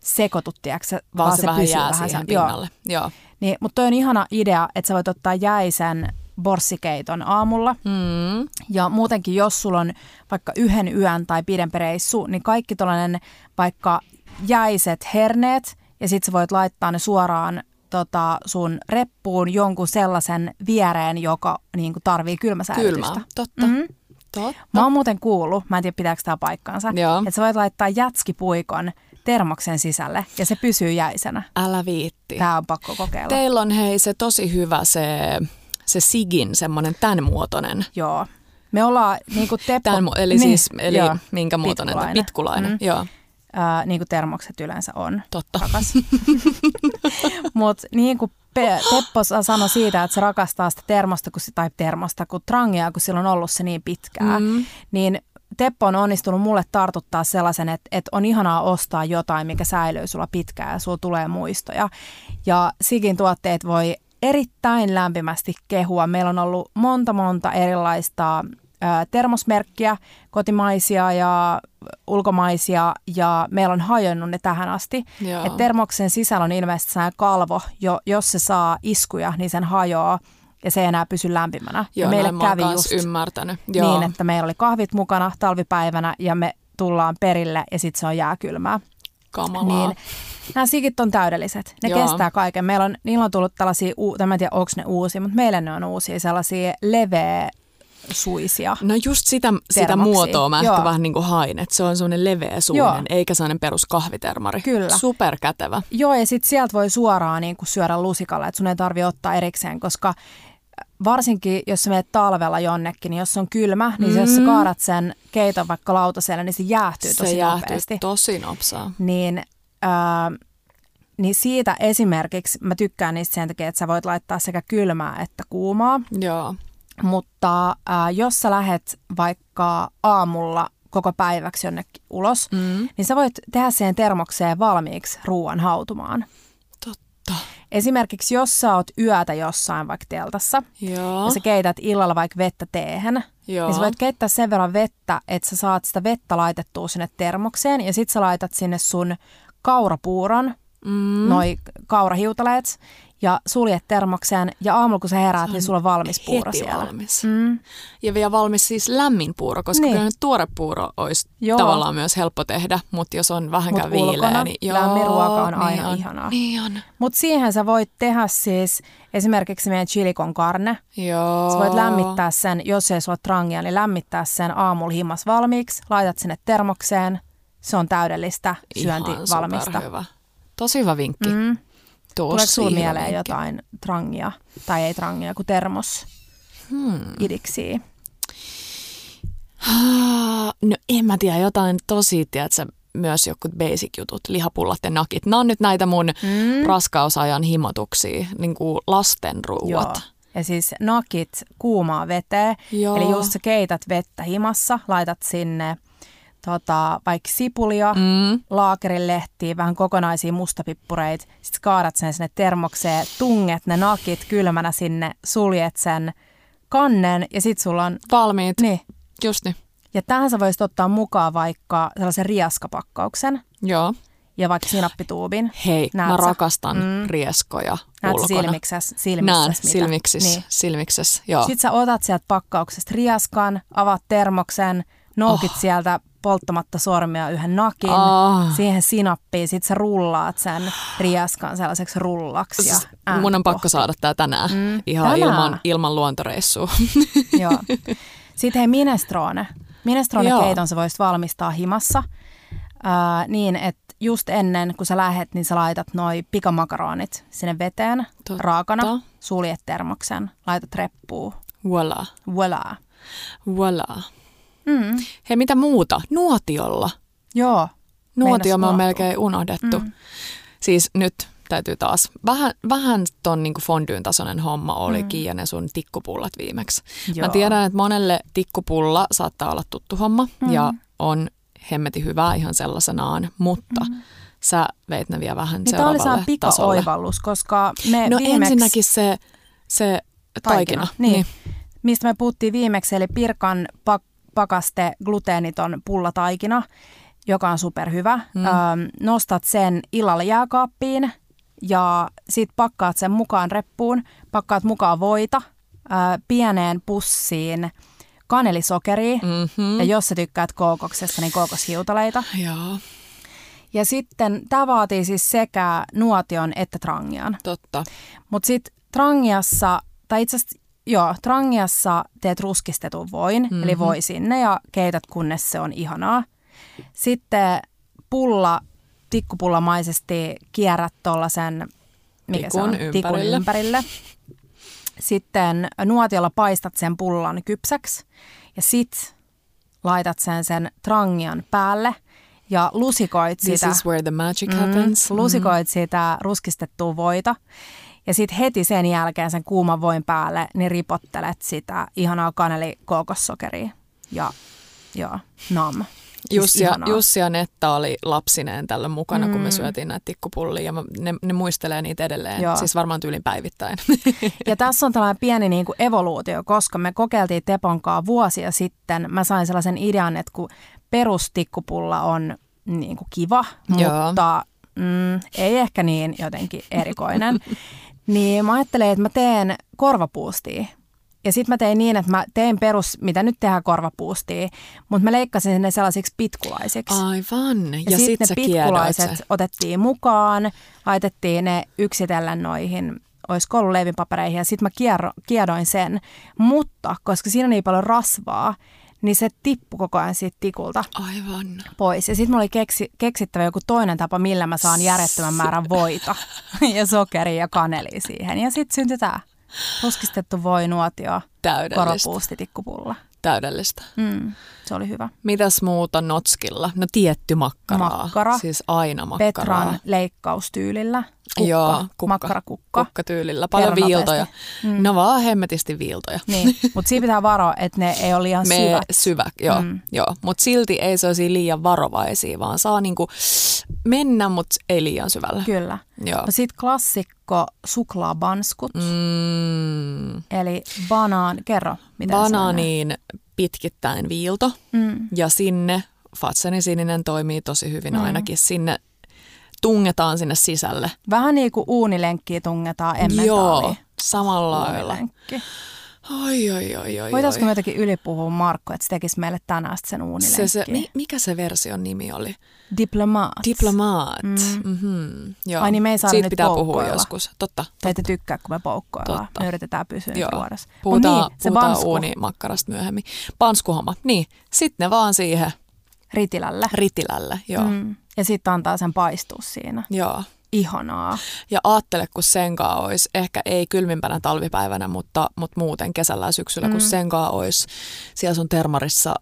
sekoitu, tiedätkö, vaan, vaan se, se vähän pysyy jää vähän siihen pinnalle. Joo. Joo. Niin, mutta toi on ihana idea, että sä voit ottaa jäisen borssikeiton aamulla. Mm. Ja muutenkin, jos sulla on vaikka yhden yön tai pidempi reissu, niin kaikki tällainen vaikka jäiset herneet, ja sit sä voit laittaa ne suoraan tota, sun reppuun jonkun sellaisen viereen, joka niin kuin tarvii kylmäsäilytystä. Kylmää, totta. Mm-hmm. Totta. Mä oon muuten kuullut, mä en tiedä pitääkö tämä paikkaansa, Joo. että sä voit laittaa jätskipuikon termoksen sisälle ja se pysyy jäisenä. Älä viitti. Tää on pakko kokeilla. Teillä on hei se tosi hyvä se, se Sigin semmoinen tämän muotoinen. Joo. Me ollaan niinku teppo... Tämän, eli niin, siis, eli joo, minkä muotoinen? Pitkulainen. Pitkulainen, mm. joo ää, niin kuin termokset yleensä on. Totta. <laughs> Mutta niin kuin Pe- Teppo sanoi siitä, että se rakastaa sitä termosta, kun, tai termosta, kun trangia, kun sillä on ollut se niin pitkään, mm. niin Teppo on onnistunut mulle tartuttaa sellaisen, että, että on ihanaa ostaa jotain, mikä säilyy sulla pitkään ja sulla tulee muistoja. Ja Sigin tuotteet voi erittäin lämpimästi kehua. Meillä on ollut monta monta erilaista termosmerkkiä, kotimaisia ja ulkomaisia, ja meillä on hajonnut ne tähän asti. Et termoksen sisällä on ilmeisesti sellainen kalvo, jo, jos se saa iskuja, niin sen hajoaa ja se ei enää pysy lämpimänä. Joo, ja meille kävi just ymmärtänyt. Joo. niin, että meillä oli kahvit mukana talvipäivänä ja me tullaan perille ja sitten se on jääkylmää. Kamalaa. Niin, nämä sikit on täydelliset. Ne Joo. kestää kaiken. Meillä on, niillä on tullut tällaisia, en tiedä onko ne uusia, mutta meille ne on uusia, sellaisia leveä suisia. No just sitä, sitä muotoa mä Joo. ehkä vähän niin kuin hain, että se on semmoinen leveä suinen, eikä sellainen perus kahvitermari. Kyllä. Superkätevä. Joo, ja sitten sieltä voi suoraan niin kuin syödä lusikalla, että sun ei tarvi ottaa erikseen, koska varsinkin jos sä menet talvella jonnekin, niin jos on kylmä, niin mm. jos sä kaadat sen keiton vaikka lautaselle, niin se jäähtyy tosi se jäähtyy nopeasti. tosi nopsaa. Niin, äh, niin siitä esimerkiksi mä tykkään niistä sen takia, että sä voit laittaa sekä kylmää että kuumaa. Joo. Mutta äh, jos sä lähet vaikka aamulla koko päiväksi jonnekin ulos, mm. niin sä voit tehdä siihen termokseen valmiiksi ruoan hautumaan. Totta. Esimerkiksi jos sä oot yötä jossain vaikka teltassa Joo. ja sä keität illalla vaikka vettä teehen, Joo. niin sä voit keittää sen verran vettä, että sä saat sitä vettä laitettua sinne termokseen ja sit sä laitat sinne sun kaurapuuron, mm. noi kaurahiutaleet ja suljet termokseen ja aamulla kun sä heräät, niin sulla on valmis puuro heti siellä. valmis. Mm. Ja vielä valmis siis lämmin puuro, koska niin. kyllä tuore puuro olisi joo. tavallaan myös helppo tehdä, mutta jos on vähänkään Mut viileä, niin joo, lämmin ruoka on aina niin on, ihanaa. Niin on. Mutta siihen sä voit tehdä siis esimerkiksi meidän chilikon karne. Joo. Sä voit lämmittää sen, jos ei sulla trangia, niin lämmittää sen aamulla himmas valmiiksi, laitat sinne termokseen, se on täydellistä syönti Ihan valmista. Hyvä. Tosi hyvä vinkki. Mm. Tosi Tuleeko sinulla mieleen jotain trangia, tai ei trangia, kuin termos Hmm. idiksi? No en mä tiedä, jotain tosi, tiedätkö, myös joku basic-jutut, lihapullat ja nakit. Nämä on nyt näitä mun mm. raskausajan himotuksia, niin kuin lasten ruuat. Joo. Ja siis nakit kuumaa veteen. Joo. Eli just sä keität vettä himassa, laitat sinne tota, vaikka sipulia, Mm. laakerilehtiä, vähän kokonaisia mustapippureita. Sitten kaadat sen sinne termokseen, tunget ne nakit kylmänä sinne, suljet sen kannen ja sitten sulla on... Valmiit, Niin. just niin. Ja tähän sä voisit ottaa mukaan vaikka sellaisen riaskapakkauksen Joo. ja vaikka sinappituubin. Hei, Näet mä sä? rakastan Mm. rieskoja Näet ulkona. silmiksessä, mitä? silmiksis, Niin. silmiksessä, joo. Sitten sä otat sieltä pakkauksesta riaskan, avaat termoksen, noukit oh. sieltä polttamatta sormia yhden nakin, Ah. siihen sinappiin, sit sä rullaat sen riaskan sellaiseksi rullaksi. Ja Siis ääntä Mun on pakko kohti. saada tää tänään, Mm, ihan tänään. ilman, ilman luontoreissua. <laughs> Joo. Sitten hei minestrone. Joo. Minestrone-keiton sä voisit valmistaa himassa ää, niin, että just ennen kuin sä lähet, niin sä laitat noi pikamakaronit sinne veteen Totta. raakana, suljet termoksen, laitat reppuun. Voila, Voilà. voila. Mm. Hei, mitä muuta? Nuotiolla. Joo. Nuotio me on melkein unohdettu. Mm. Siis nyt täytyy taas, vähän, vähän ton niin fondyyn tasoinen homma olikin mm. ja ne sun tikkupullat viimeksi. Joo. Mä tiedän, että monelle tikkupulla saattaa olla tuttu homma Mm. ja on hemmeti hyvää ihan sellaisenaan, mutta mm. sä veit ne vielä vähän Niin tämä oli seuraavalle saa tasolle. pika-oivallus, koska me No viimeksi... ensinnäkin se, se taikina. Niin. niin. Mistä me puhuttiin viimeksi, eli Pirkan pak- pakaste gluteeniton pullataikina, joka on superhyvä. Mm. Öm, nostat sen illalla jääkaappiin ja sit pakkaat sen mukaan reppuun, pakkaat mukaan voita, ö, pieneen pussiin kanelisokeria, Mm-hmm. ja jos sä tykkäät kookoksessa, niin kookoshiutaleita. Joo, Ja sitten tämä vaatii siis sekä nuotion että trangian. totta. Mutta sitten trangiassa, tai itse asiassa joo, trangiassa teet ruskistetun voin, mm-hmm. eli voi sinne ja keität kunnes se on ihanaa. Sitten pulla, tikkupullamaisesti kierrät tuollaisen, mikä Tikun se on, tikun ympärille. Sitten nuotiolla paistat sen pullan kypsäksi ja sit laitat sen sen trangian päälle ja lusikoit This sitä. is where the magic happens. Mm, lusikoit sitä ruskistettua voita. Ja sitten heti sen jälkeen sen kuuman voin päälle, niin ripottelet sitä ihanaa kaneli kookossokeria. Ja joo, nam. Siis Jussi ja. Jussi ja Netta oli lapsineen tällöin mukana, mm. kun me Mm. syötiin näitä tikkupullia ja ne, ne muistelee niitä edelleen, Joo. siis varmaan tyylin päivittäin. Ja <laughs> tässä on tällainen pieni niin kuin evoluutio, koska me kokeiltiin Teponkaa vuosia sitten. Mä sain sellaisen idean, että kun perustikkupulla on niin kuin kiva, Joo. mutta mm, ei ehkä niin jotenkin erikoinen, <laughs> niin mä ajattelin, että mä teen korvapuustia. Ja sitten mä tein niin, että mä tein perus, mitä nyt tehdään korvapuustia, mutta mä leikkasin ne sellaisiksi pitkulaisiksi. Aivan. Ja, Ja, sitten sit ne kiedoit pitkulaiset sen. otettiin mukaan, laitettiin ne yksitellen noihin, olisiko ollut leivinpapereihin, ja sitten mä kiero, kiedoin sen. Mutta koska siinä on niin paljon rasvaa, niin se tippui koko ajan siitä tikulta Aivan. pois. Ja sitten mulla oli keksi, keksittävä joku toinen tapa, millä mä saan järjettömän määrän voita <laughs> ja sokeria ja kanelia siihen. Ja sitten syntyi tämä ruskistettu voinuotio, Täydellistä. koropuustitikkupulla. Täydellistä. Mm, se oli hyvä. Mitäs muuta notskilla? No tietty makkaraa. Makkara. Siis aina makkaraa. Petran leikkaustyylillä. Kukka, Joo, kukka, makkarakukka. Kukkatyylillä. Paljon viiltoja. Mm. No vaan hemmetisti viiltoja. Niin, mutta siinä pitää varoa, että ne ei ole liian <laughs> Me syvät. syvä, joo. Mm. Joo. Mutta silti ei se liian varovaisia, vaan saa niinku mennä, mutta ei liian syvällä. Kyllä. Joo. No sit klassikko suklaabanskut, mm. Eli banaan, kerro miten se banaaniin pitkittäin viilto. Mm. ja sinne, Fatsenin sininen toimii tosi hyvin mm. ainakin, sinne tungetaan sinne sisälle. Vähän niin kuin uunilenkkiä tungetaan emmentaaliin. Joo, samalla lailla. Uunilenkki. Oi, oi, oi, oi. Voitaisko me jotenkin ylipuhua Markko, että se tekisi meille tänään sen uunilenkkiä? se, se, mi, mikä se version nimi oli? Diplomaat. Diplomaat. Mm. Mm. Mm-hmm. Joo. Ai niin, me ei saada Siitä nyt pitää puhua joskus. Totta. Te ette tykkää, kun me poukkoillaan. Totta. Me yritetään pysyä Joo. Mut Puhutaan, niin, se puhutaan bansku uunimakkarasta myöhemmin. Panskuhomma. Niin, sitten ne vaan siihen ritilälle. ritilälle. Joo. Mm. Ja sitten antaa sen paistua siinä. Joo. Ihanaa. Ja aattele, kun senkaa olisi, ehkä ei kylmimpänä talvipäivänä, mutta, mutta muuten kesällä ja syksyllä, mm. kun Mm. senkaa olisi, siellä sun termarissa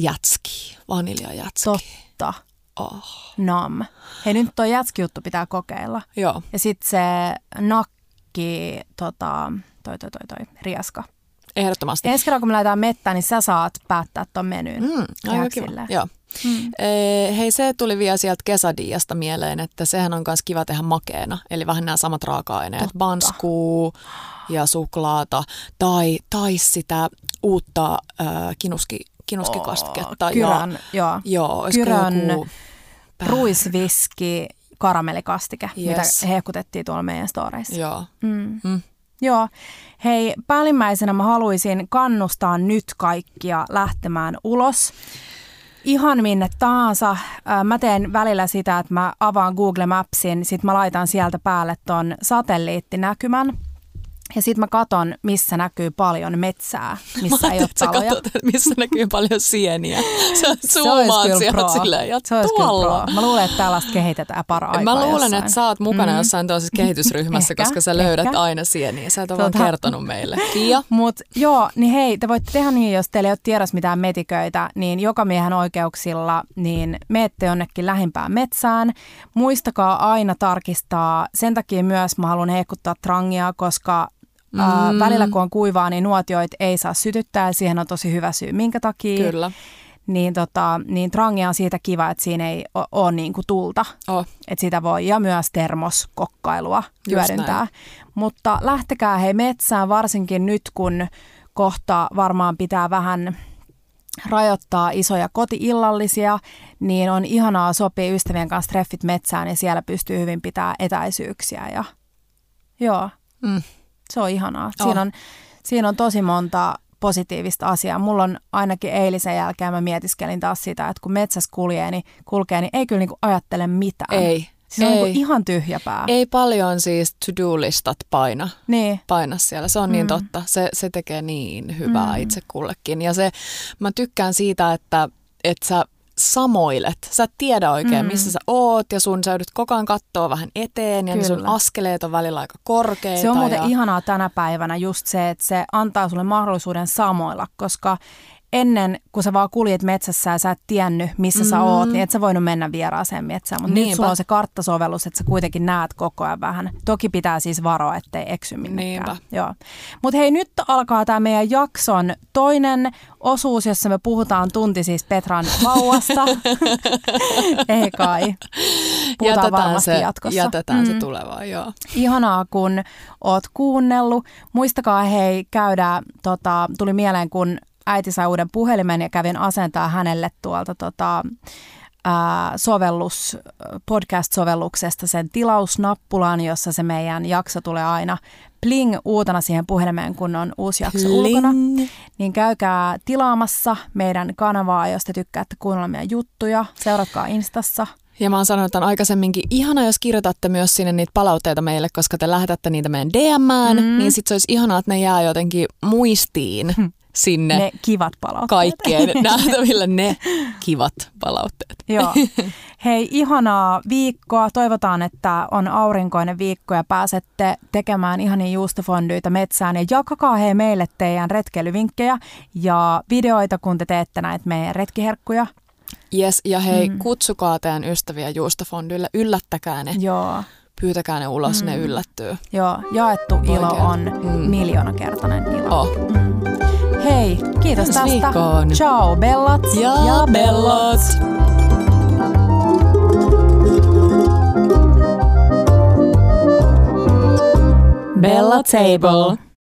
jätski, vaniljajätski. Totta. Oh. Nam. Hei nyt tuo jätski-juttu pitää kokeilla. Joo, Ja sitten se nakki, tota, toi, toi, toi, toi, rieska. ehdottomasti. Ensi kerralla, kun me lähdetään mettään, niin sä saat päättää tuon menyn. Mm, kiva. Joo. Mm. Ee, hei, se tuli vielä sieltä kesädiasta mieleen, että sehän on myös kiva tehdä makeena. Eli vähän nämä samat raaka-aineet. Totta. Banskuu ja suklaata tai, tai sitä uutta äh, kinuski, kinuskikastiketta. Kyrön, joo. ja, joo, olisiko Kyrön joku ruisviski, karamellikastike, Yes. mitä hehkutettiin tuolla meidän storeissa. Joo. Mm. Mm. Joo. Hei, päällimmäisenä mä haluaisin kannustaa nyt kaikkia lähtemään ulos. Ihan minne tahansa. Mä teen välillä sitä, että mä avaan Google Mapsin, sit mä laitan sieltä päälle ton satelliittinäkymän. Ja sitten mä katon, missä näkyy paljon metsää, <laughs> missä ei ole taloja. katsot, että missä näkyy paljon sieniä. Sä <laughs> zoomaat sieltä silleen, ja Se tuolla. Mä luulen, että tällaista kehitetään paraikaa Mä luulen, jossain. että sä oot mukana Mm. jossain toisessa kehitysryhmässä, Ehkä, koska sä löydät ehkä. aina sieniä. Sä et ole vaan Tota- kertonut meille. Kia? <laughs> Mutta joo, niin hei, te voitte tehdä niin, jos teillä ei ole tiedossa mitään metiköitä, niin joka miehen oikeuksilla, niin meette jonnekin lähimpään metsään. Muistakaa aina tarkistaa. Sen takia myös mä haluan hehkuttaa trangia, koska mm. Mm. välillä kun on kuivaa, niin nuotioit ei saa sytyttää. Siihen on tosi hyvä syy, minkä takia. Kyllä. Niin, tota, niin trangia on siitä kiva, että siinä ei ole niinku tulta. Oh. Että sitä voi, ja myös termoskokkailua hyödyntää. näin. Mutta lähtekää hei metsään, varsinkin nyt kun kohta varmaan pitää vähän rajoittaa isoja kotiillallisia, niin on ihanaa sopia ystävien kanssa treffit metsään ja siellä pystyy hyvin pitää etäisyyksiä. Ja, joo, Mm. Se on ihanaa. Oh. Siinä, on, siinä on tosi monta positiivista asiaa. Mulla on ainakin eilisen jälkeen, mä mietiskelin taas sitä, että kun metsässä kulkee, niin, kulkee, niin ei kyllä niinku ajattele mitään. Ei. Siis on ei. niinku ihan tyhjä pää. ei paljon siis to-do-listat paina. Niin, paina siellä. Se on niin Mm. totta. Se, se tekee niin hyvää Mm. itse kullekin. Ja se, mä tykkään siitä, että, että sä samoilet. Sä et tiedä oikein, Mm. missä sä oot ja sun sä joudut koko ajan katsoa vähän eteen ja ne sun askeleet on välillä aika korkeita. se on muuten ja, ihanaa tänä päivänä just se, että se antaa sulle mahdollisuuden samoilla, koska ennen, kun sä vaan kuljet metsässä ja sä et tiennyt, missä mm. sä oot, niin et sä voinut mennä vieraaseen metsään. Mutta nyt sulla on se karttasovellus, että sä kuitenkin näet koko ajan vähän. Toki pitää siis varoa, ettei eksy minnekään. Joo. Mutta hei, nyt alkaa tämä meidän jakson toinen osuus, jossa me puhutaan tunti siis Petran <laughs> vauvasta. <laughs> Ei kai. Puhutaan jätetään se, jatkossa. Jätetään mm. se tulevaan, joo. Ihanaa, kun oot kuunnellut. Muistakaa hei käydä, tota, tuli mieleen kun äiti sai uuden puhelimen ja kävin asentaa hänelle tuolta tota, ää, sovellus, podcast-sovelluksesta sen tilausnappulan, jossa se meidän jakso tulee aina pling uutena siihen puhelimeen, kun on uusi jakso pling. ulkona. Niin käykää tilaamassa meidän kanavaa, jos te tykkäätte kuunnella meidän juttuja. Seuratkaa Instassa. Ja mä oon sanonut tämän aikaisemminkin, ihana jos kirjoitatte myös sinne niitä palautteita meille, koska te lähetätte niitä meidän DMään, mm. niin sit se olisi ihanaa, että ne jää jotenkin muistiin. Hmm sinne ne kivat palautteet. kaikkeen <laughs> nähtävillä ne kivat palautteet. Joo. <laughs> Hei, ihanaa viikkoa. Toivotaan, että on aurinkoinen viikko ja pääsette tekemään ihania juustofondyitä metsään. Ja jakakaa hei meille teidän retkeilyvinkkejä ja videoita, kun te teette näitä meidän retkiherkkuja. Yes, ja hei, mm. kutsukaa teidän ystäviä juustofondyille, yllättäkää ne. Joo pyytäkää ne ulos, mm. ne yllättyy. Joo, jaettu Oikein. ilo on mm. miljoonakertainen ilo. Oh. Mm. Hei, kiitos Ensi tästä. Viikkoon. Ciao, bellat ja, ja bellot. Bella Table.